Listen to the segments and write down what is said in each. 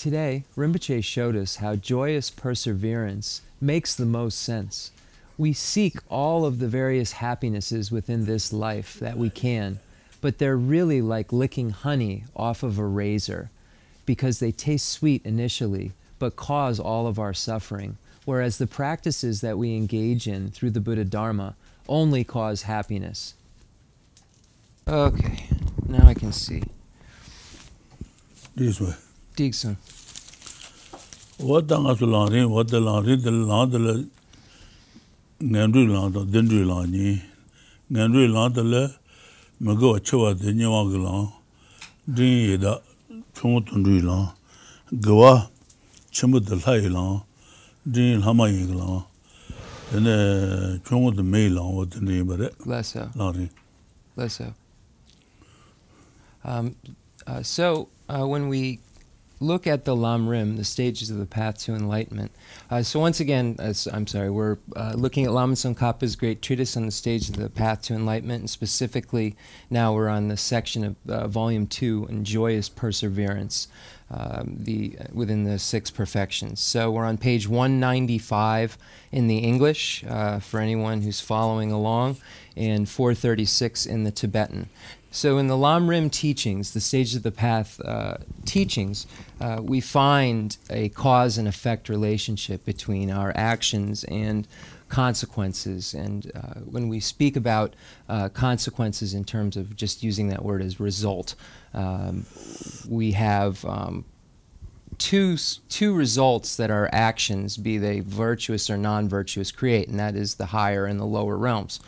Today, Rinpoche showed us how joyous perseverance makes the most sense. We seek all of the various happinesses within this life that we can, but they're really like licking honey off of a razor because they taste sweet initially, but cause all of our suffering. Whereas the practices that we engage in through the Buddha Dharma only cause happiness. Okay, now I can see. This way. tīk sān? Wātā ngā sū lāng rīng, wātā lāng rīng, tā lāng tā lā ngān rūy lāng tā, dēn rūy lāng nī. Ngān rūy lāng tā lā mā gā wā chā wā tā nyā wā gā lāng, rīng yé dā chōng tōng rūy lāng, gā wā chā mbā tā lā yé lāng, rīng lā mā yé gā lāng, tā nā chōng tā mē lāng wā tā nī bā rē. Lā sā. Lāng rīng. Lā sā. Um, uh, so, uh, when we look at the Lam Rim, the stages of the path to enlightenment, uh, so once again, as, I'm sorry, we're uh, looking at Lama Tsongkhapa's great treatise on the stages of the path to enlightenment, and specifically now we're on the section of uh, volume two, and Enjoyous Perseverance. Um, the within the six perfections. So we're on page 195 in the English uh, for anyone who's following along, and 436 in the Tibetan. So, in the Lam Rim teachings, the Stage of the Path uh, teachings, uh, we find a cause and effect relationship between our actions and consequences. And uh, when we speak about uh, consequences in terms of just using that word as result, um, we have um, two two results that our actions, be they virtuous or non-virtuous, create, and that is the higher and the lower realms.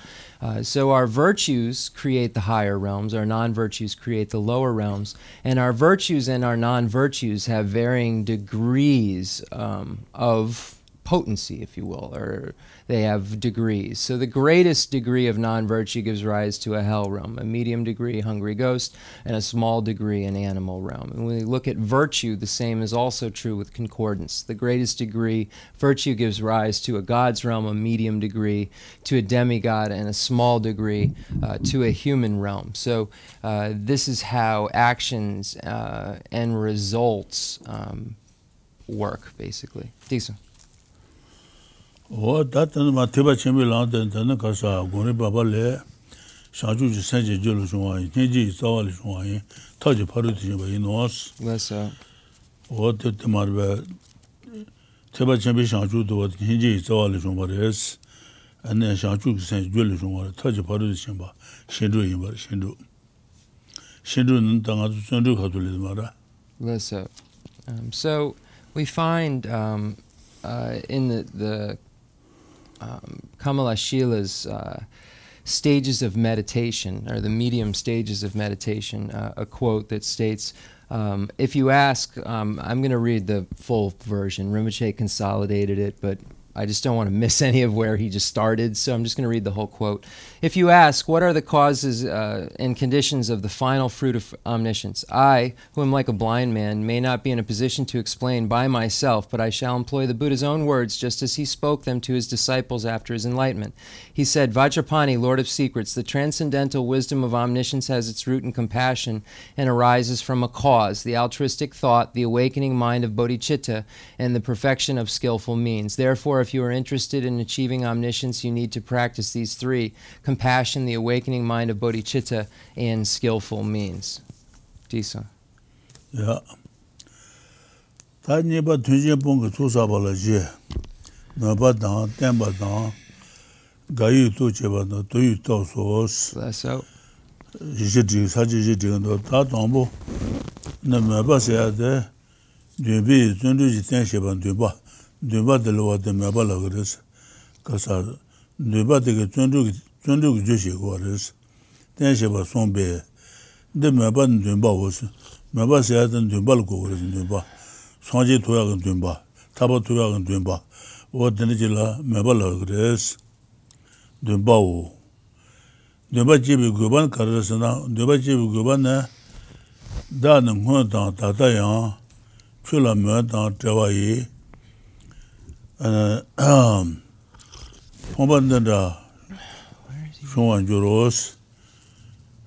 Uh, so our virtues create the higher realms, our non-virtues create the lower realms, and our virtues and our non-virtues have varying degrees um, of potency, if you will, or they have degrees. So the greatest degree of non virtue gives rise to a hell realm, a medium degree, hungry ghost, and a small degree, an animal realm. And when we look at virtue, the same is also true with concordance. The greatest degree, virtue gives rise to a God's realm, a medium degree, to a demigod, and a small degree uh, to a human realm. So uh, this is how actions uh, and results um, work, basically. Decent. o da tan ma te ba chen bi la de de na ka sa go ne ba ba le sha ju ju sen je je lo ju wa ni ji sa wa le ju wa yin ta ji pa ru ti ba yin wa s. Na sa. O de de mar ba te ba chen bi sha ju do ni ji sa wa le ju ba re s. An ne sha ju ju sen je le ju wa ta ji pa ru ti ba shen du yin ba shen du. Shen du nan ta ga ju sen du ka du le ma ra. Na sa. Um so we find um uh in the the um, Kamalashila's uh, stages of meditation, or the medium stages of meditation, uh, a quote that states, um, if you ask, um, I'm going to read the full version. Rinpoche consolidated it, but I just don't want to miss any of where he just started, so I'm just going to read the whole quote. If you ask, what are the causes uh, and conditions of the final fruit of omniscience? I, who am like a blind man, may not be in a position to explain by myself, but I shall employ the Buddha's own words just as he spoke them to his disciples after his enlightenment. He said, Vajrapani, Lord of Secrets, the transcendental wisdom of omniscience has its root in compassion and arises from a cause, the altruistic thought, the awakening mind of bodhicitta, and the perfection of skillful means. Therefore, if you are interested in achieving omniscience, you need to practice these three compassion, the awakening mind of bodhicitta, and skillful means. Disa. ya ta ni ba tun je pong ge zu sa ba la je na ba da ten ba da ga yi tu che ba no tu yi to so s Less so. ji ji ji sa ji ji de no ta dong bu. Na ma dhūpa dhīla wātā mēpa lā gharīs, kāsā dhūpa dhīka tsundrū kī jōshī kua rīs, tēn shēpa sōng bē, dhī mēpa dhī dhūpa wās, mēpa sēyā dhī dhūpa lā kua rīs dhūpa, sōng jī tuyā kī dhūpa, tāpa tuyā kī dhūpa, wā dhīni jī lā mēpa lā gharīs, dhūpa wū. Dhūpa jībī gūpa nā kārīs nā, dhūpa jībī gūpa nā, dā nā ngūna tāng tātā yāng, chū lā mē tāng tēwā yī, 봄반된다 shōngwān gyōrōs,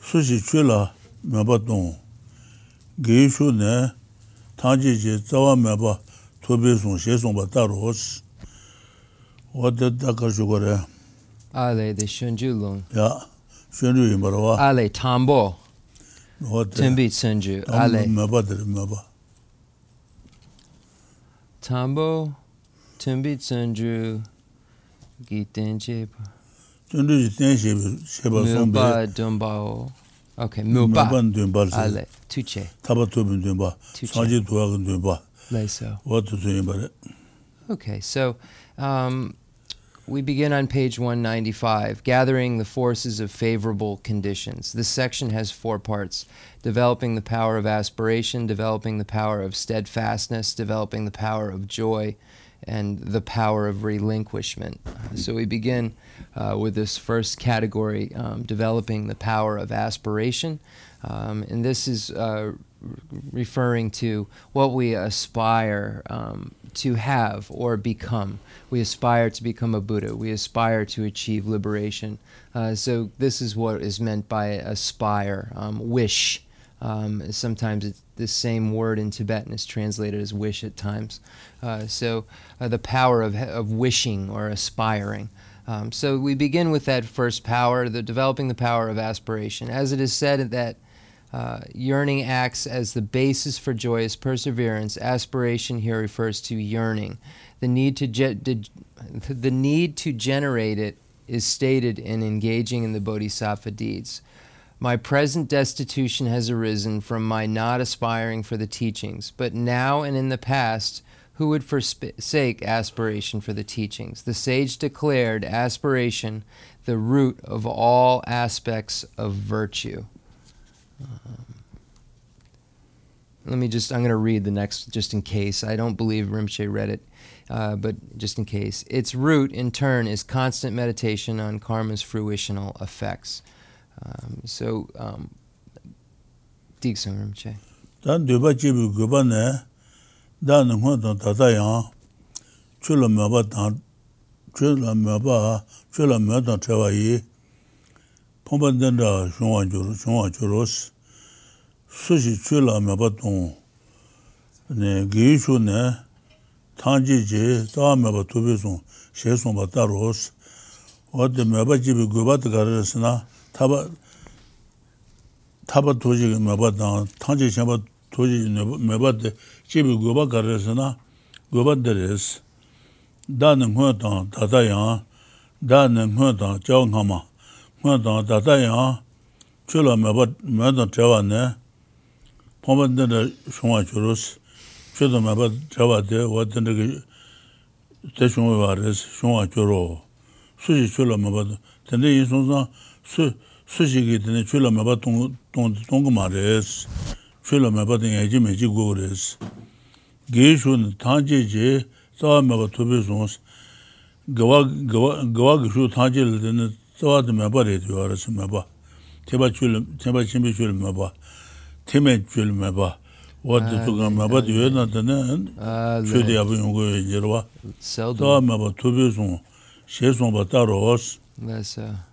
sūshī chūla mēbā tōng, gēi shū nē, tāngjī jī tsāwā mēbā tōbē sōng, shē sōng bā tā rōs, wā tē tā kā shū kore. Ālē dē shūngyū lōng. Yā, shūngyū yī mā rō wā. Ālē tāmbō, tēmbī tsūngyū, ālē. Mēbā tērī mēbā. Tāmbō, bā tē rē mē bā. tambo. Tumbi tsunju. Gitenje. Xuan rū jī tēng xie bā, xie bā sōng dumbao. Okay, Mē bā muba. ndūn bā rē. Ale tuche. Tūpi ndūn bā. Tuche. Tāngji tuwa kā. Leso. Wā tū sō yī mā rē. Okay, so um, we begin on page 195, gathering the forces of favorable conditions. This section has four parts developing the power of aspiration, developing the power of steadfastness, developing the power of joy, and the power of relinquishment. So we begin uh, with this first category, um, developing the power of aspiration. Um, and this is uh, referring to what we aspire um, to have or become. We aspire to become a Buddha. We aspire to achieve liberation. Uh, so this is what is meant by aspire, um, wish. Um, sometimes it's the same word in Tibetan is translated as wish at times. Uh, so uh, the power of, of wishing or aspiring. Um, so we begin with that first power, the developing the power of aspiration. As it is said that uh, yearning acts as the basis for joyous perseverance. Aspiration here refers to yearning. The need to ge- de- the need to generate it is stated in engaging in the bodhisattva deeds. My present destitution has arisen from my not aspiring for the teachings, but now and in the past, who would forsake aspiration for the teachings? The sage declared aspiration the root of all aspects of virtue. Um, let me just, I'm going to read the next just in case. I don't believe Rinpoche read it, uh, but just in case. Its root, in turn, is constant meditation on karma's fruitional effects. Um, so, um, dik sung rum che. Dan duba chibi guba ne, dan nungwa tang tata yang, chula mwaba tang, chula mwaba, chula mwaba tang chewa yi, pongpa dendra shungwa churu, shungwa churus, sushi chula mwaba tong, ne, giyu shu ne, tangji ji, taa mwaba tubi sung, she sung ba taros, wadi mwaba chibi guba takararasana, 타바 타바 도지가 마바다 타지 샤바 도지 메바데 집이 고바 가르스나 고바데레스 다는 뭐다 다다야 다는 뭐다 정하마 뭐다 다다야 줄어 메바 메다 저와네 포먼데네 송아 줄스 저도 메바 저와데 왔던데 대충 와레스 송아 줄어 수지 줄어 메바 근데 이 송상 수 수식이 되는 줄로 매바 동동 말레스 줄로 매바 되는 애지 매지 고레스 게슈는 타제제 자와 매바 투베존스. 가와 가와 가와 그슈 타제를 되는 자와도 매바 되요 알았어 매바 제바 줄 제바 심비 줄 매바 테메 줄 매바 워드 주가 매바 되요 나는 줄이 아부 용고 이제로 와. 자와 매바 투베존 셰존 바타로스 맞아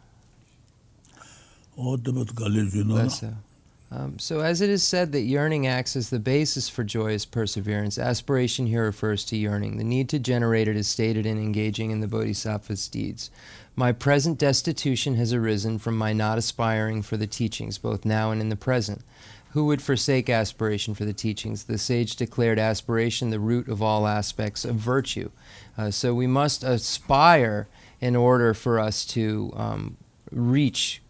Um, so, as it is said that yearning acts as the basis for joyous perseverance, aspiration here refers to yearning. The need to generate it is stated in engaging in the bodhisattva's deeds. My present destitution has arisen from my not aspiring for the teachings, both now and in the present. Who would forsake aspiration for the teachings? The sage declared aspiration the root of all aspects of virtue. Uh, so we must aspire in order for us to um, reach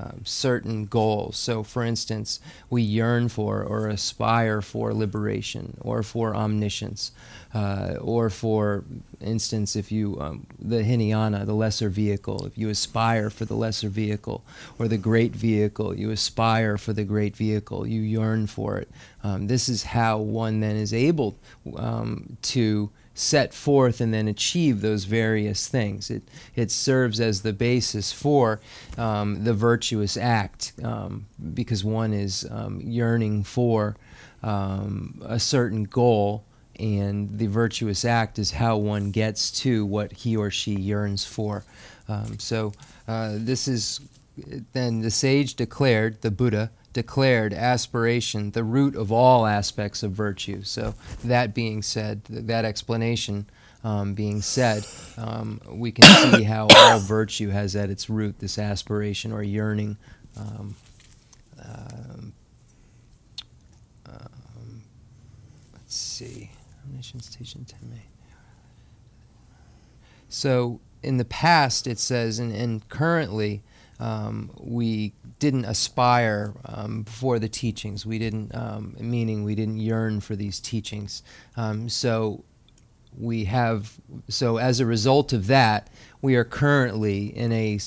um, certain goals. So, for instance, we yearn for or aspire for liberation or for omniscience, uh, or for instance, if you, um, the Hinayana, the lesser vehicle, if you aspire for the lesser vehicle or the great vehicle, you aspire for the great vehicle, you yearn for it. Um, this is how one then is able um, to set forth and then achieve those various things. It, it serves as the basis for um, the virtuous act um, because one is um, yearning for um, a certain goal, and the virtuous act is how one gets to what he or she yearns for. Um, so, uh, this is then the sage declared, the Buddha declared aspiration the root of all aspects of virtue. So, that being said, that explanation um, being said, um, we can see how all virtue has at its root this aspiration or yearning. Um, um, um let's see. So, in the past, it says, and, and currently, um, we didn't aspire um, for the teachings. We didn't, um, meaning we didn't yearn for these teachings. Um, so we have, so as a result of that, we are currently in a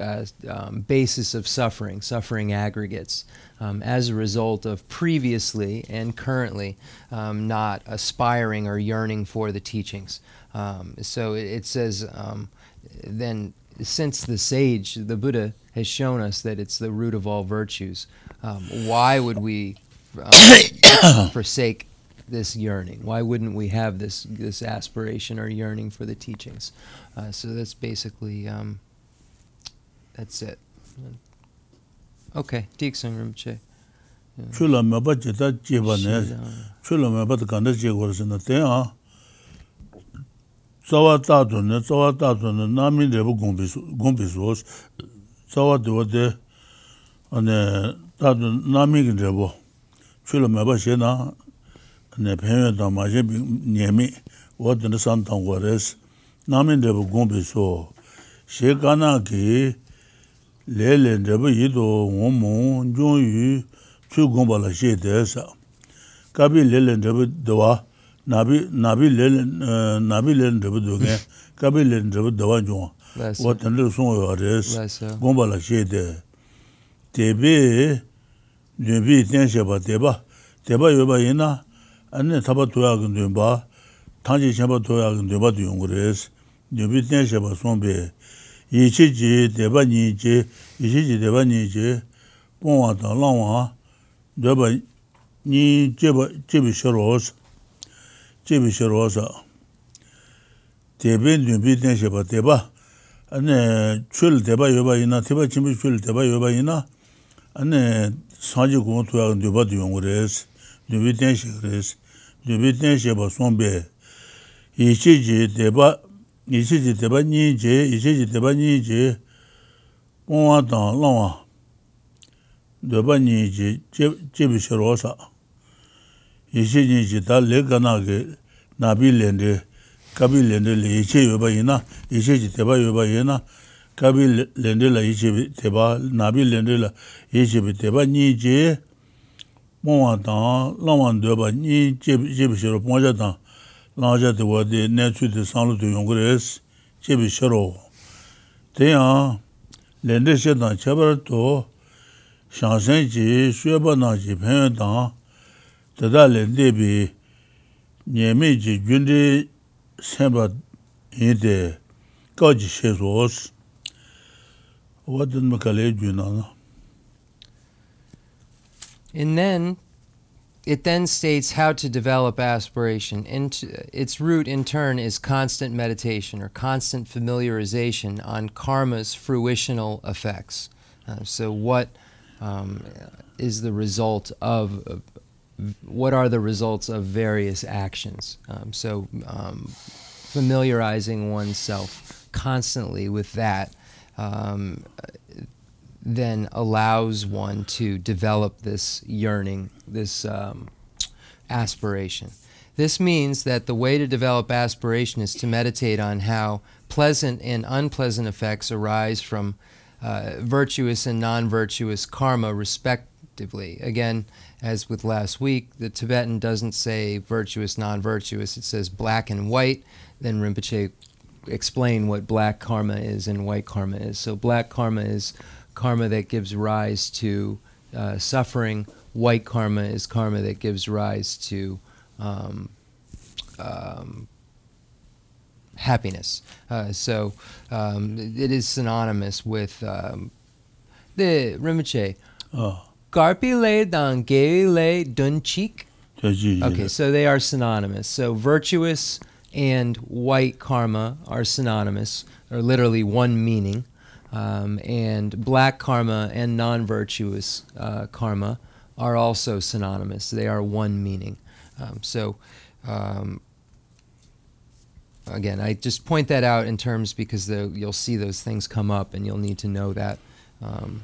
uh, um, basis of suffering, suffering aggregates, um, as a result of previously and currently not aspiring or yearning for the teachings. So it, it says, then since the sage, the Buddha, has shown us that it's the root of all virtues, um, why would we forsake this yearning? Why wouldn't we have this this aspiration or yearning for the teachings? Uh, so that's basically um, that's it. Okay, Dixon Rinpoche. Chula meba jita jiba ne, chula meba da kanda jiga warasi na tena, tsawa tato ne, tsawa tato ne, nami lebu gombi suos, tsawa dewa de, ane, tato nami gin lebu, chilo meba she na, ane, penwe tang ma she nyemi, wad ne san tang kwa res, nami lebu gombi suo, she kana ki, le le lebu yido, ngomo, njon yu, chu gomba la she desa, kabi le le lebu dewa, 나비 나비 렌 나비 렌 드부도게 까비 렌 드부 도와줘 워튼들 송어 아레스. 곰발라 셰데. 데베 뇌비 텐셔바 데바 데바 요바이나. 안네 타바 도야근 된바 당지 셔바 도야근 되바 되용 그레스 뇌비 텐셔바 송베 이치지 데바 니지. 이치지 데바 니지. 봉와다 라와. 데바 니 제바 제비 셔로스. 제비 셔로서 대배 눈비 된 셔봐 대바 아니 출 대바 여바 이나 대바 짐비 출 대바 여바 이나 아니 사지 고토야 되바 되용 그래스 눈비 된 그래스 눈비 된 셔봐 손배 이치지 대바 이치지 대바 니제 이치지 대바 니제 공화당 라와 대바 니제 제비 셔로서 yeche nyeche ta le kana ke nabi lende, kabi lende le yeche yoba ina, yeche chi teba yoba ina, kabi lende la yeche teba, nabi lende la yeche teba nyi che, mongwa tang, langwa ndoba nyi chebi shiro, pongja tang, langja tewa de, ne chu de sanglu tu yongre es, chebi shiro. Tenya, lende she tang chebar to, shangsen chi, shueba na chi penyo tang, nā jī pēng tāng, te tā lēndē bī, nye mē jī gyun dē sēng bā yī te, kā jī shē sōs, wā tēn mē kā lē gyun nā. And then, it then states how to develop aspiration. Into, its root, in turn, is constant meditation or constant familiarization on karma's fruitional effects. Uh, so, what um, is the result of, what are the results of various actions? Um, so, um, familiarizing oneself constantly with that um, then allows one to develop this yearning, this um, aspiration. This means that the way to develop aspiration is to meditate on how pleasant and unpleasant effects arise from uh, virtuous and non virtuous karma, respectively. Again, as with last week, the Tibetan doesn't say virtuous, non virtuous, it says black and white. Then Rinpoche explained what black karma is and white karma is. So, black karma is karma that gives rise to uh, suffering. White karma is karma that gives rise to um, um, happiness. Uh, so um, it is synonymous with um, the Rinpoche. Oh. Garpi le dan le dunchik. Okay, so they are synonymous. So virtuous and white karma are synonymous, or literally one meaning. Um, and black karma and non virtuous uh, karma are also synonymous. They are one meaning. Um, so, um, again, I just point that out in terms because the, you'll see those things come up and you'll need to know that. Um,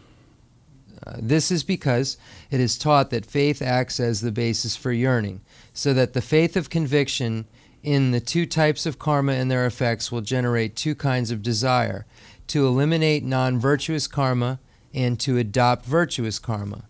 this is because it is taught that faith acts as the basis for yearning, so that the faith of conviction in the two types of karma and their effects will generate two kinds of desire to eliminate non virtuous karma and to adopt virtuous karma.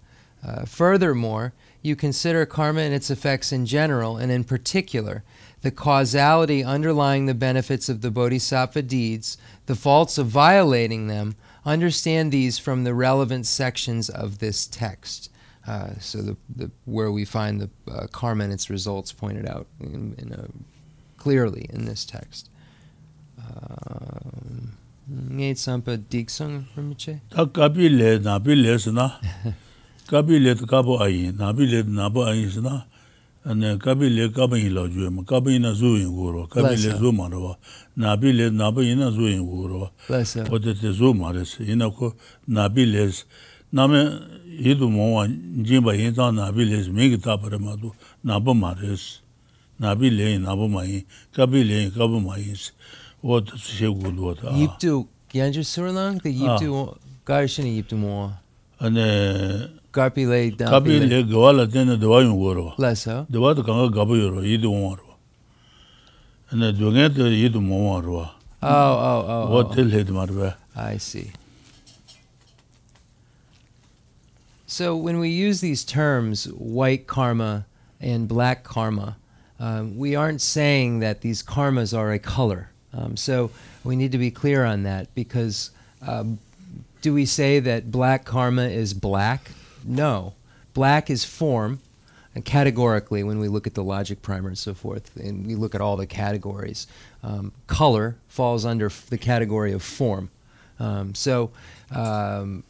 Uh, furthermore, you consider karma and its effects in general, and in particular, the causality underlying the benefits of the bodhisattva deeds, the faults of violating them, understand these from the relevant sections of this text. Uh, so, the, the, where we find the uh, karma and its results pointed out in, in a, clearly in this text. ngay tsampa diksang rimiche? Ta kapi le, napi le sina, kapi le kapo ayin, napi le napo ayin sina, ane kabi le kabi ila juwe ma, kabi ina zu yin guruwa, kabi le zu marwa, nabi le nabi ina zu yin guruwa, ote te zu maris, ina ko nabi le, nami hidu mawa jimba yin zang nabi le, mingi tabara ma du, nabi maris, nabi le yin nabi ma yin, kabi le yin kabi ma yin, ote su she guruwa ta. Yiptu, Gyanju Surilang, yiptu, garishin yiptu mawa? Ane, garpi le, kapi le gawa la tena dewa yung uro, Leso. dewa ta kanga gabu yoro, yidu wong ro. ane dunga te yidu mo ro, Oh, oh, oh. oh. tel he marwa. I see. So when we use these terms, white karma and black karma, um, we aren't saying that these karmas are a color. Um, so we need to be clear on that because um, do we say that black karma is black? No. Black is form, and categorically, when we look at the logic primer and so forth, and we look at all the categories, um, color falls under f- the category of form. Um, so um,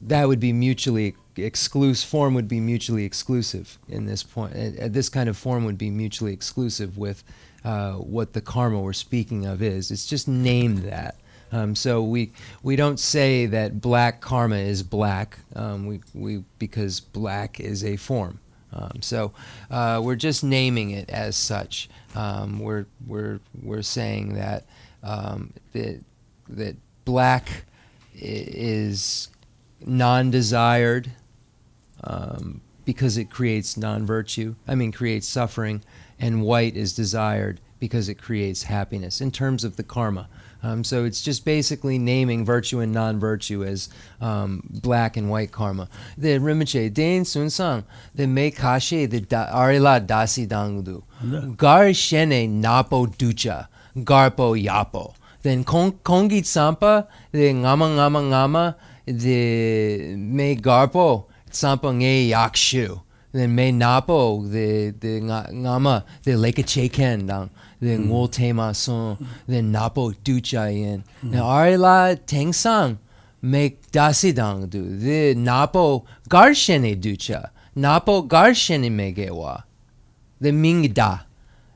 that would be mutually exclusive. Form would be mutually exclusive in this point. Uh, this kind of form would be mutually exclusive with uh, what the karma we're speaking of is. It's just named that. Um, so we we don't say that black karma is black. Um, we we because black is a form. Um, so uh, we're just naming it as such. Um, we're we're we're saying that um, that that black is non-desired um, because it creates non-virtue. I mean, creates suffering, and white is desired because it creates happiness in terms of the karma. Um, so it's just basically naming virtue and non-virtue as um, black and white karma. The Rinpoche, Den Sun Sang, the Me Kashe, the Arila Dasi Dangdu, Gar Shene Napo Ducha, Garpo Yapo. Then Kong- Kongi Tsampa, the Ngama Ngama Ngama, the Me Garpo, Tsampa Nge Yakshu. Then Me Napo, the Ngama, the Lake Cheken Dang, the Ngol mm. Tema Son, mm. the Napo Ducha Yin. Now Arila Tengsang, make Dasi Dang do, the Napo Garshene Ducha, Napo Garshene Megewa, the Mingda,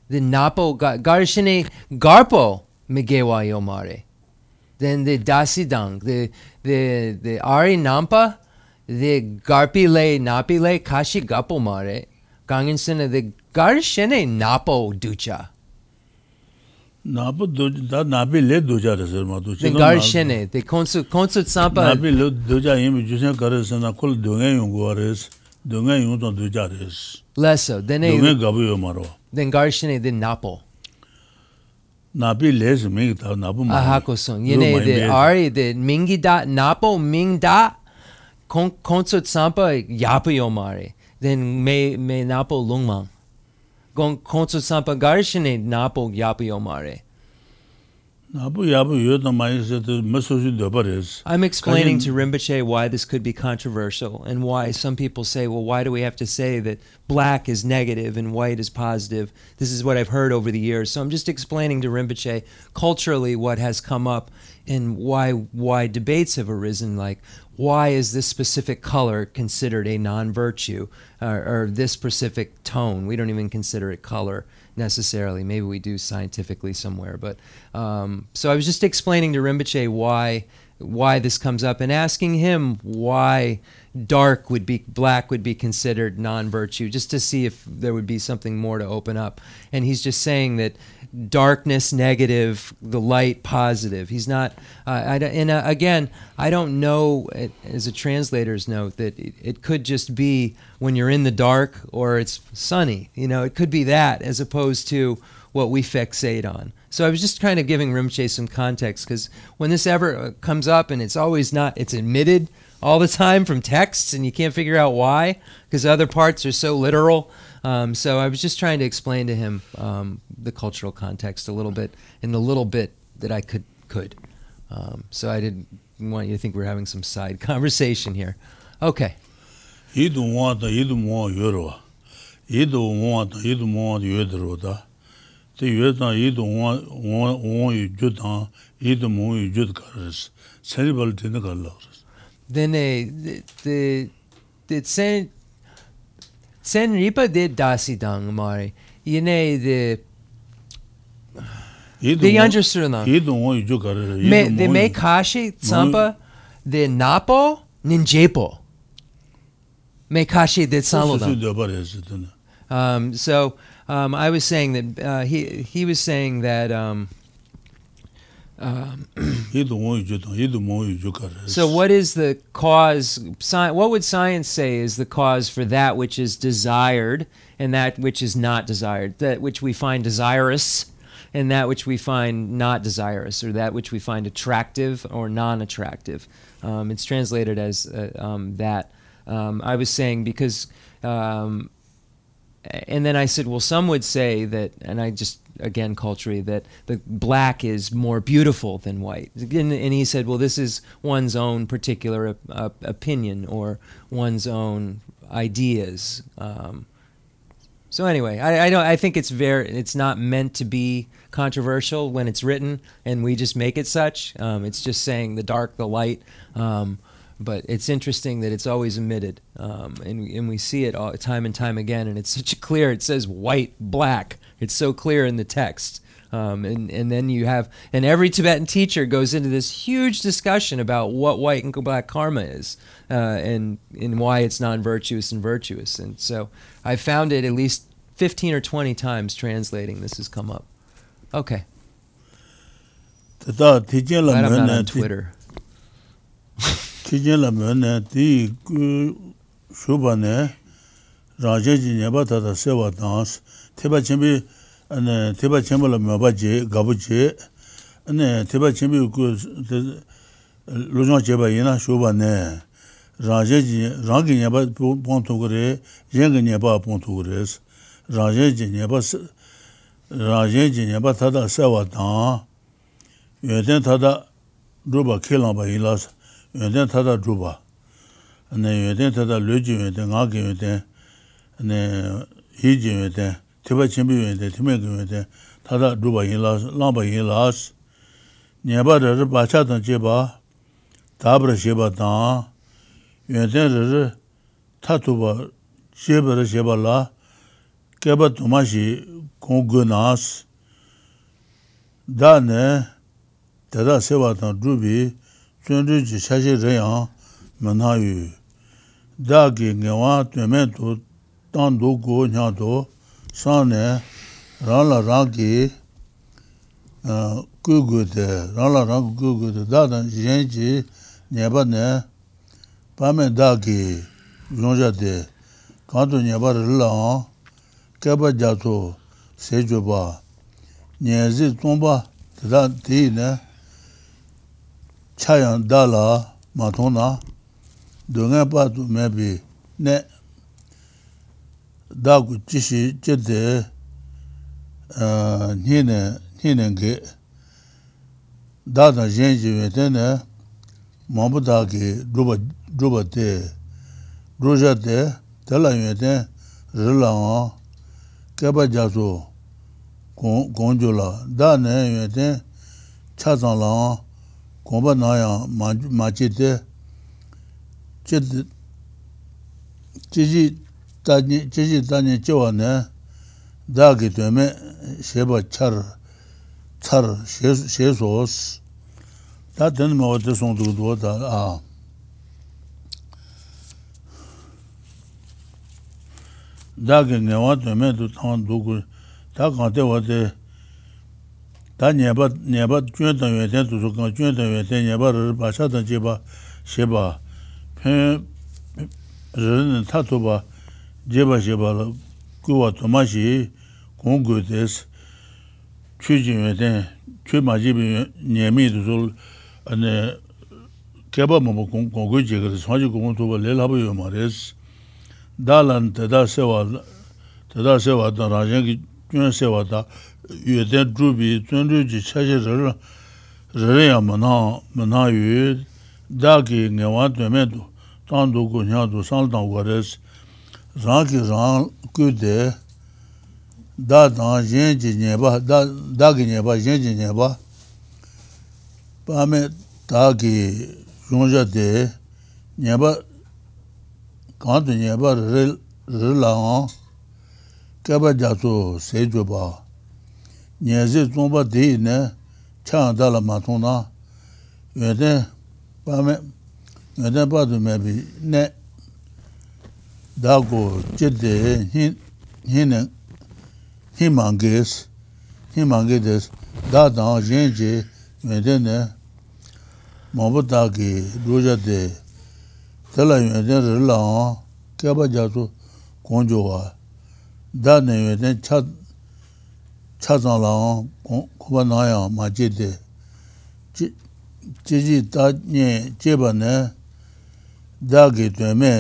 the Napo Garshene Garpo Megewa Yomare. Then the Dasidang, the the the Ari Nampa, the Garpile Napile Kashi Gapo Mare, Ganginsena the Garshene Napo Ducha. 나부 도다 나비 레 도자 레서 마도 제 가르시네 데 콘수 콘수 사바 나비 레 도자 힘 주세 가르서 나콜 도게 용고 아레스 도게 용도 도자 레스 레서 데네 도게 가부 마로 데 가르시네 데 나포 나비 레스 메다 나부 마 아하코송. 예네 데 아리 데 밍기다 나포 밍다 콘 콘수 사바 야부 요마레 then may may napo lungmang se te me so shi doba res. I'm explaining to Rinpoche why this could be controversial and why some people say, well, why do we have to say that black is negative and white is positive? This is what I've heard over the years. So I'm just explaining to Rinpoche culturally what has come up and why why debates have arisen like why is this specific color considered a non-virtue or, or this specific tone we don't even consider it color necessarily. Maybe we do scientifically somewhere. But um, so I was just explaining to Rinpoche why why this comes up and asking him why dark would be black would be considered non-virtue just to see if there would be something more to open up. And he's just saying that darkness negative the light positive. He's not uh, I, and uh, again i don't know as a translator's note that it, it, could just be when you're in the dark or it's sunny. You know it could be that as opposed to what we fixate on so i was just kind of giving Rinpoche some context because when this ever uh, comes up and it's always not it's admitted all the time from texts and you can't figure out why because other parts are so literal um, so I was just trying to explain to him um, the cultural context a little bit in the little bit that I could could. Um, so I didn't want you to think we're having some side conversation here. Okay. Idu mwata idu mwa yorwa. Idu mwata idu mwa yodro da. Te yodan idu mwa mwa yu judan idu mwa yu jud karas. Cerebral dinna kallas. Then the the the sen ripa de dasi dang mari yene de de yanjer surna ye do wo ju kar me de me kashi tsampa de napo ninjepo me kashi de salo um so um i was saying that uh, he he was saying that um um, so, what is the cause? What would science say is the cause for that which is desired and that which is not desired? That which we find desirous and that which we find not desirous, or that which we find attractive or non attractive? Um, it's translated as uh, um, that. Um, I was saying because. Um, and then I said, well, some would say that, and I just again culturally that the black is more beautiful than white. And, and he said well this is one's own particular uh, opinion or one's own ideas. Um, so anyway I, I don't i think it's very it's not meant to be controversial when it's written and we just make it such. Um, it's just saying the dark the light. Um, but it's interesting that it's always omitted, um, and, and we see it all, time and time again. And it's such a clear. It says white, black. It's so clear in the text. Um, and and then you have and every Tibetan teacher goes into this huge discussion about what white and black karma is, uh, and and why it's non-virtuous and virtuous. And so I found it at least fifteen or twenty times translating. This has come up. Okay. Glad I'm not on Twitter. chijen la myo ne, di shubha ne, raja ji nyeba tata sewa tangas, teba chenpi, teba chenpa la myo ba je, gabu je, teba chenpi lujong cheba ina shubha ne, raja ji, rangi nyeba pontu kore, yengi nyeba pontu kore, raja ji nyeba, raja ji nyeba tata sewa tanga, yoten tata rupa kelamba ilasa, yōden tātā rūpa, yōden tātā lōjī yōden, ngāki yōden, hīji yōden, tīpa chimbi yōden, tīmēki yōden, tātā rūpa yīlās, lāmba yīlās, nyēpa rāra bāchā tāng chēpa, tāpa rā shēpa tāng, yōden rāra tātū bā, shēpa rā shēpa lā, kēpa tūmā shī kōng gō nās, dā nē, tātā sēpa tāng rūpi, zhundru ji shashi rayang mana yu. Da ki ngewa tuime tu tang du gu nyang tu san ne rang la rang ki gu gu de, rang la rang gu gu de, da dan yin ji nyeba ne pame da ki zhungja de, kanto nyeba rila keba jato se jo ba, nyenzi tongba, da di ne chāyān dālā mā tōng nā, dōngā pā tū mē bī nē, dā gu jīshī jitē nī nē, nī nē ngē, dā tā yēn jī wē tē nē, mā bū tā kī rūpa, rūpa tē, rūja tē, tē lā wē tē, rī lā ngā, kē pā jā sū, gōng lā, dā nē wē tē, chā lā ngā, gomba nāyā mācī tē chījī tāñi chīwā nē dā kī tuyamē shēba chār, chār shē sōs tā tēn mā wā tē sōng tū tuwa tā ā dā kī ngā wā tuyamē tu tāng tū tā kāng tē wā tē 다 녀바 녀바 쮸던 외세 두수가 쮸던 외세 녀바를 바샤던 제바 셰바. 페 르는 타토바 제바 제바로 그와 도마시 공고데스 추진 외세 추마지비 녀미 두술 아니 개바 뭐 공고 제가 사지 공고 도바 레라바요 말레스. 달란테 다세와 다세와 다라쟁기 쮸세와다 yuetan dhrubi tsundru ji chashi rara rara ya mana mana yu daki ngawan tume tu tandu ku nya tu san tang waras rang ki rang ku de da tang yin ji nyeba da ki nyeba yin ji nyeba pa me da ki yungja de nyeba kanto nyeba rara rara kaba jato se jo ba nyeze zomba deyi ne chan dala matung na yoden pame yoden padu mebi ne dago jide hine himanges himangedes dadang jenje yoden ne mabu dagi roja de tala yoden rila an kaba jato konjo wa da ne yoden chad chazang lang kuba nayang ma je de je je da nye je ba ne da ge dwe me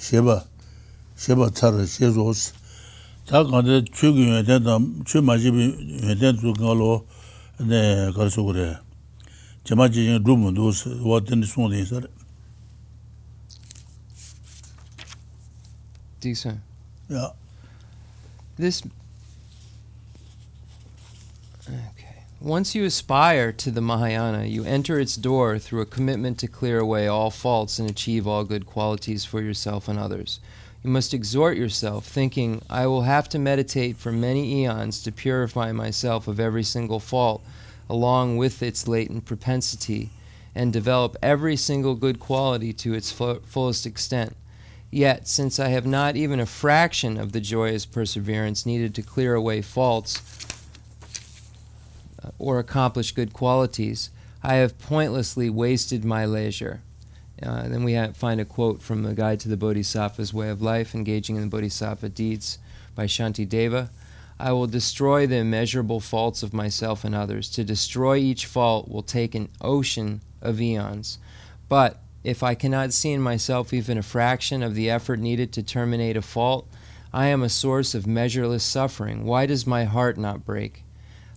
she ba she ba tsar she zo os da ka de chu gi yue den da chu ma je bi yue den zu ga lo ne ka su gure je ma je yin du mu du os wa den su de sar Decent. Yeah. This Okay. Once you aspire to the Mahayana, you enter its door through a commitment to clear away all faults and achieve all good qualities for yourself and others. You must exhort yourself, thinking, I will have to meditate for many eons to purify myself of every single fault, along with its latent propensity, and develop every single good quality to its fullest extent. Yet, since I have not even a fraction of the joyous perseverance needed to clear away faults or accomplish good qualities, I have pointlessly wasted my leisure. Uh, then we find a quote from the Guide to the Bodhisattva's Way of Life, Engaging in the Bodhisattva Deeds by Shantideva. I will destroy the immeasurable faults of myself and others. To destroy each fault will take an ocean of eons. But if I cannot see in myself even a fraction of the effort needed to terminate a fault, I am a source of measureless suffering. Why does my heart not break?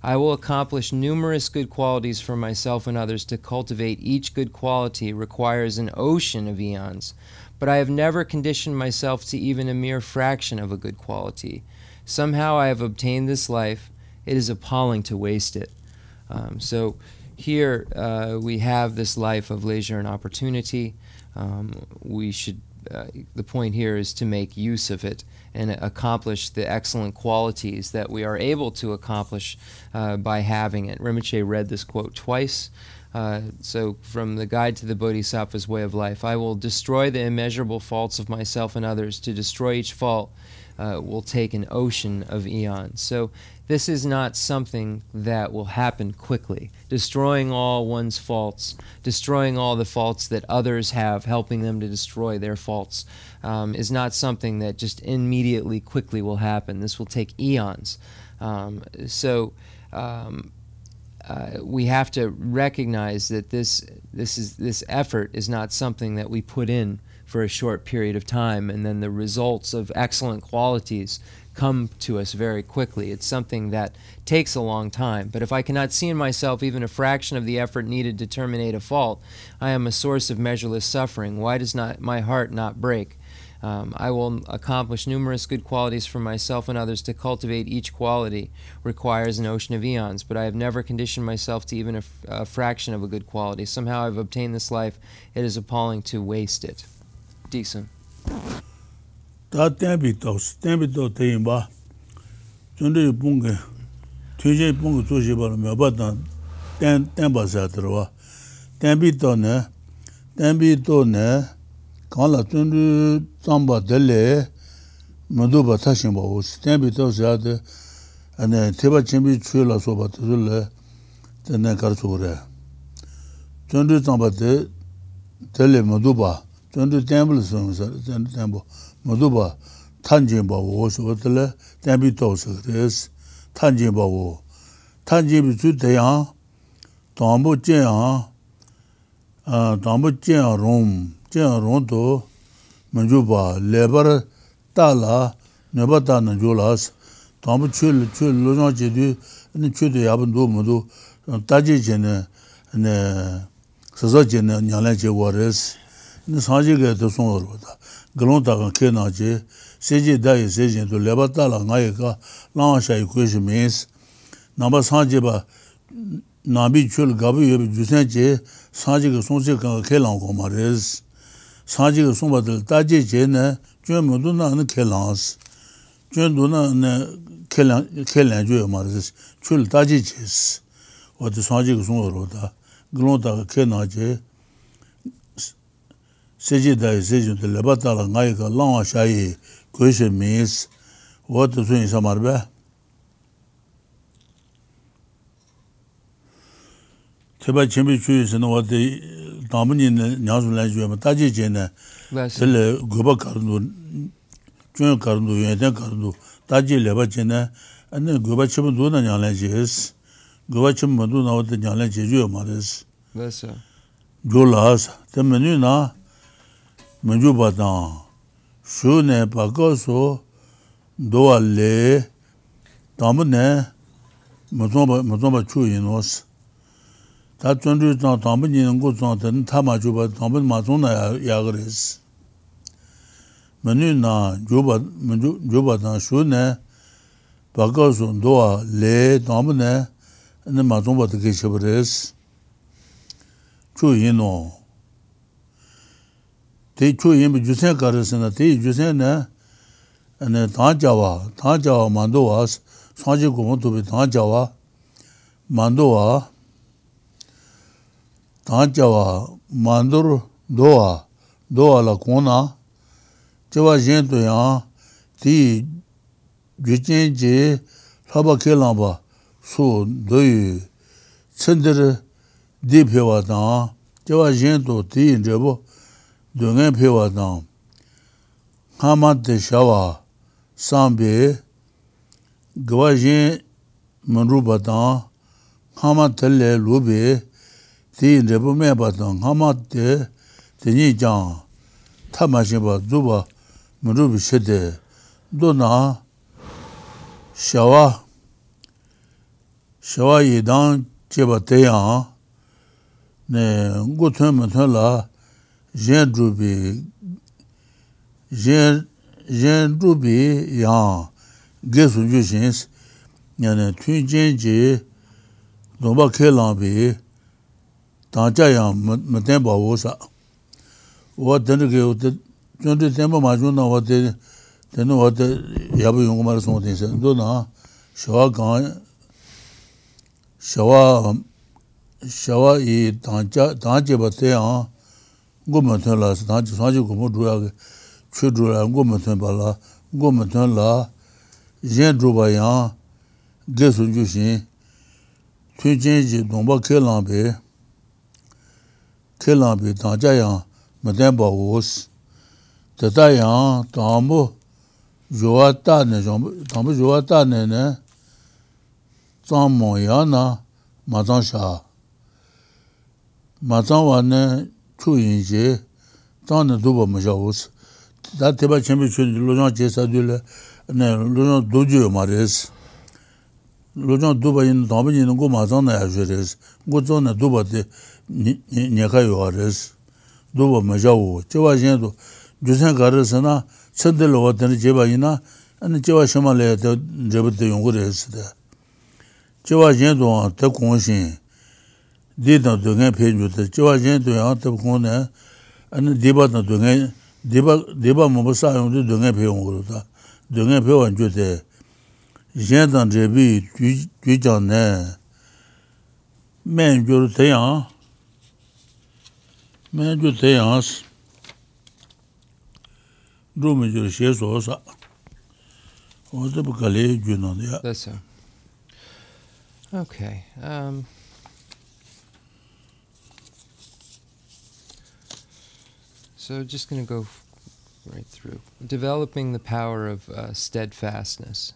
I will accomplish numerous good qualities for myself and others. To cultivate each good quality requires an ocean of eons, but I have never conditioned myself to even a mere fraction of a good quality. Somehow I have obtained this life. It is appalling to waste it. Um, so here uh, we have this life of leisure and opportunity. Um, we should. Uh, the point here is to make use of it and accomplish the excellent qualities that we are able to accomplish uh, by having it. Rinpoche read this quote twice. Uh, so, from the Guide to the Bodhisattva's Way of Life, I will destroy the immeasurable faults of myself and others. To destroy each fault uh, will take an ocean of eons. So, this is not something that will happen quickly. Destroying all one's faults, destroying all the faults that others have, helping them to destroy their faults, um, is not something that just immediately, quickly will happen. This will take eons. Um, so, um, uh, we have to recognize that this this is this effort is not something that we put in for a short period of time and then the results of excellent qualities come to us very quickly. It's something that takes a long time. But if I cannot see in myself even a fraction of the effort needed to terminate a fault, I am a source of measureless suffering. Why does not my heart not break? Um, I will accomplish numerous good qualities for myself and others. To cultivate each quality requires an ocean of eons, but I have never conditioned myself to even a, f- a fraction of a good quality. Somehow I've obtained this life. It is appalling to waste it. Decent. Tā tō bā, mē nē, tō nē, kāla tsundru tsāmbā dēlē māndūpa tāshīmbā wōshī, tēnbī tāwshī ātē tēpā chēmbī chūyā lā sōpa tēsū lē tēnē kār sō rē. Tsundru tsāmbā dēlē māndūpa, tsundru tēmbī lā sōngu sā, tsundru tēmbō, māndūpa tāñjīmbā wōshī wā tēlē tēnbī tāwshī rēs, tāñjīmbā wō. tāñjīmbī tsū tēyāng, tāmbō chēyāng, tāmbō chēyāng rōng, jian rong to manju ba lebar ta la neba ta na jo la as tambu chul chul lo jang je du ni chul de yabun do mu do ta je je ne ne sa sa je ne nyang la je wa res ni sa je ge de song ro da glon ta kan ke na je se je da ye se je to lebar ta la nga ye ka la sha yi ku je mes na ba sa je ba na bi chul ga bi ye ju sen je sa je ge song je kan ke la ko ma res 샤이 쿠즈미스 나바 사제바 나비 출 가비 여비 주센제 사지가 송세 가 켈랑 고마레스 사지가 송바들 따제 제네 쮸모도 나는 켈랑스 쮸도나 네 켈랑 켈랑 줘 마레스 출 따제 제스 어디 사지가 송어로다 글로다 케나제 세제 다이 세제 도 레바타라 나이가 나와샤이 나무니 냐줄라 주에마 따지 제네. 셀레 고바 가르도 중 가르도 예데 가르도 따지 레바 제네. 안네 고바 쳔 도나 냐라 제스 고바 쳔 마도 나오데 냐라 제주 마레스 네스 졸라스 때문에나? 먼저 바다 쇼네 바고소 도알레 담네 마존바 마존바 추이노스 다 전주 좀 담은 있는 거 저한테는 다 마주 봐 담은 마존나 야 그랬어. 메뉴나 조바 메뉴 조바다 쇼네 바가서 도와 레 담은네 근데 마존 봐도 계셔 버렸어. 주인노 대 주인 주세 가르스나 대 주세나 ane taa jawa, taa jawa mando waa, sanji kumu tubi taa jawa mando waa, tāngcāwā māndur dōwā, dōwā lā kōnā, chawā yin tu yāng, tī gyuchēn jī lāpa kēlāmbā sū dōyū, tsindir dī pēwā tāng, chawā yin tu tī yin chabu dōngiān pēwā tāng, hāmā tī shāwā sāmbī, gawā yin māndu bā tāng, hāmā tī lē lūbī, di rebu me pa tang hama de teni jang ta ma shen pa zuba murubi she de. Do na shawa shawa yi dang che pa te yang ne ngu tun ma tun la jen drubi jen jen drubi yang ge sun ju shins tun jen je domba ke lang bi dāngchā yāng mā tēmbā wō sā. Wā tēnā kē wā tē, chōn tē tēmbā mā chōn nā wā tē, tēnā wā tē yāpa yōng kumā rā sōng tēng sā. Ndō nā shawā kāng, shawā, shawā yī dāngchā, dāngchā bā tē yāng, ngō mā tēng lā sā, dāngchā sāngchā kumā dhū yā kē, chū dhū yā, ngō mā tēng bā lā, ngō mā tēng lā, yēn dhū bā yāng, gē sōng chū shīn, tū jīn jī dōng bā kē lāng bē, kē lāng bī tāng chā yāng mā tēng bā wōs. Tē tā yāng tāng bō yuwa tā nē, tāng bō yuwa tā nē nē, tsāng mō yāng nā mā tsāng shā. Mā tsāng wā nē chū yīn chē, tsāng nē dū bā mā shā wōs. Tā tē bā chēn bī chū lō chāng chē sā dū lē, nē lō chāng dō jū yō mā rēs. Lō chāng dū bā yīn tāng bā yīn gō mā tsāng nā yā shū rēs, gō tsāng nē dū bā tē, nyaka yuwa res, dhruva maja uwa. Chewa zindu, dhusen ka res na, tsandil uwa tani jeba ina, ane chewa shima laya te jeba te yungu res de. Chewa zindu wa te kong shin, di dan dungen pe ju te, chewa zindu ya te kong ne, ane diba dan dungen, diba, diba mumbu sa yungu dungen pe yungu ta. Dungen pe wan ju te, zindan jebi ju jan ne, men ju te yang, ya That's so. Okay. Um, so just going to go right through. Developing the power of uh, steadfastness.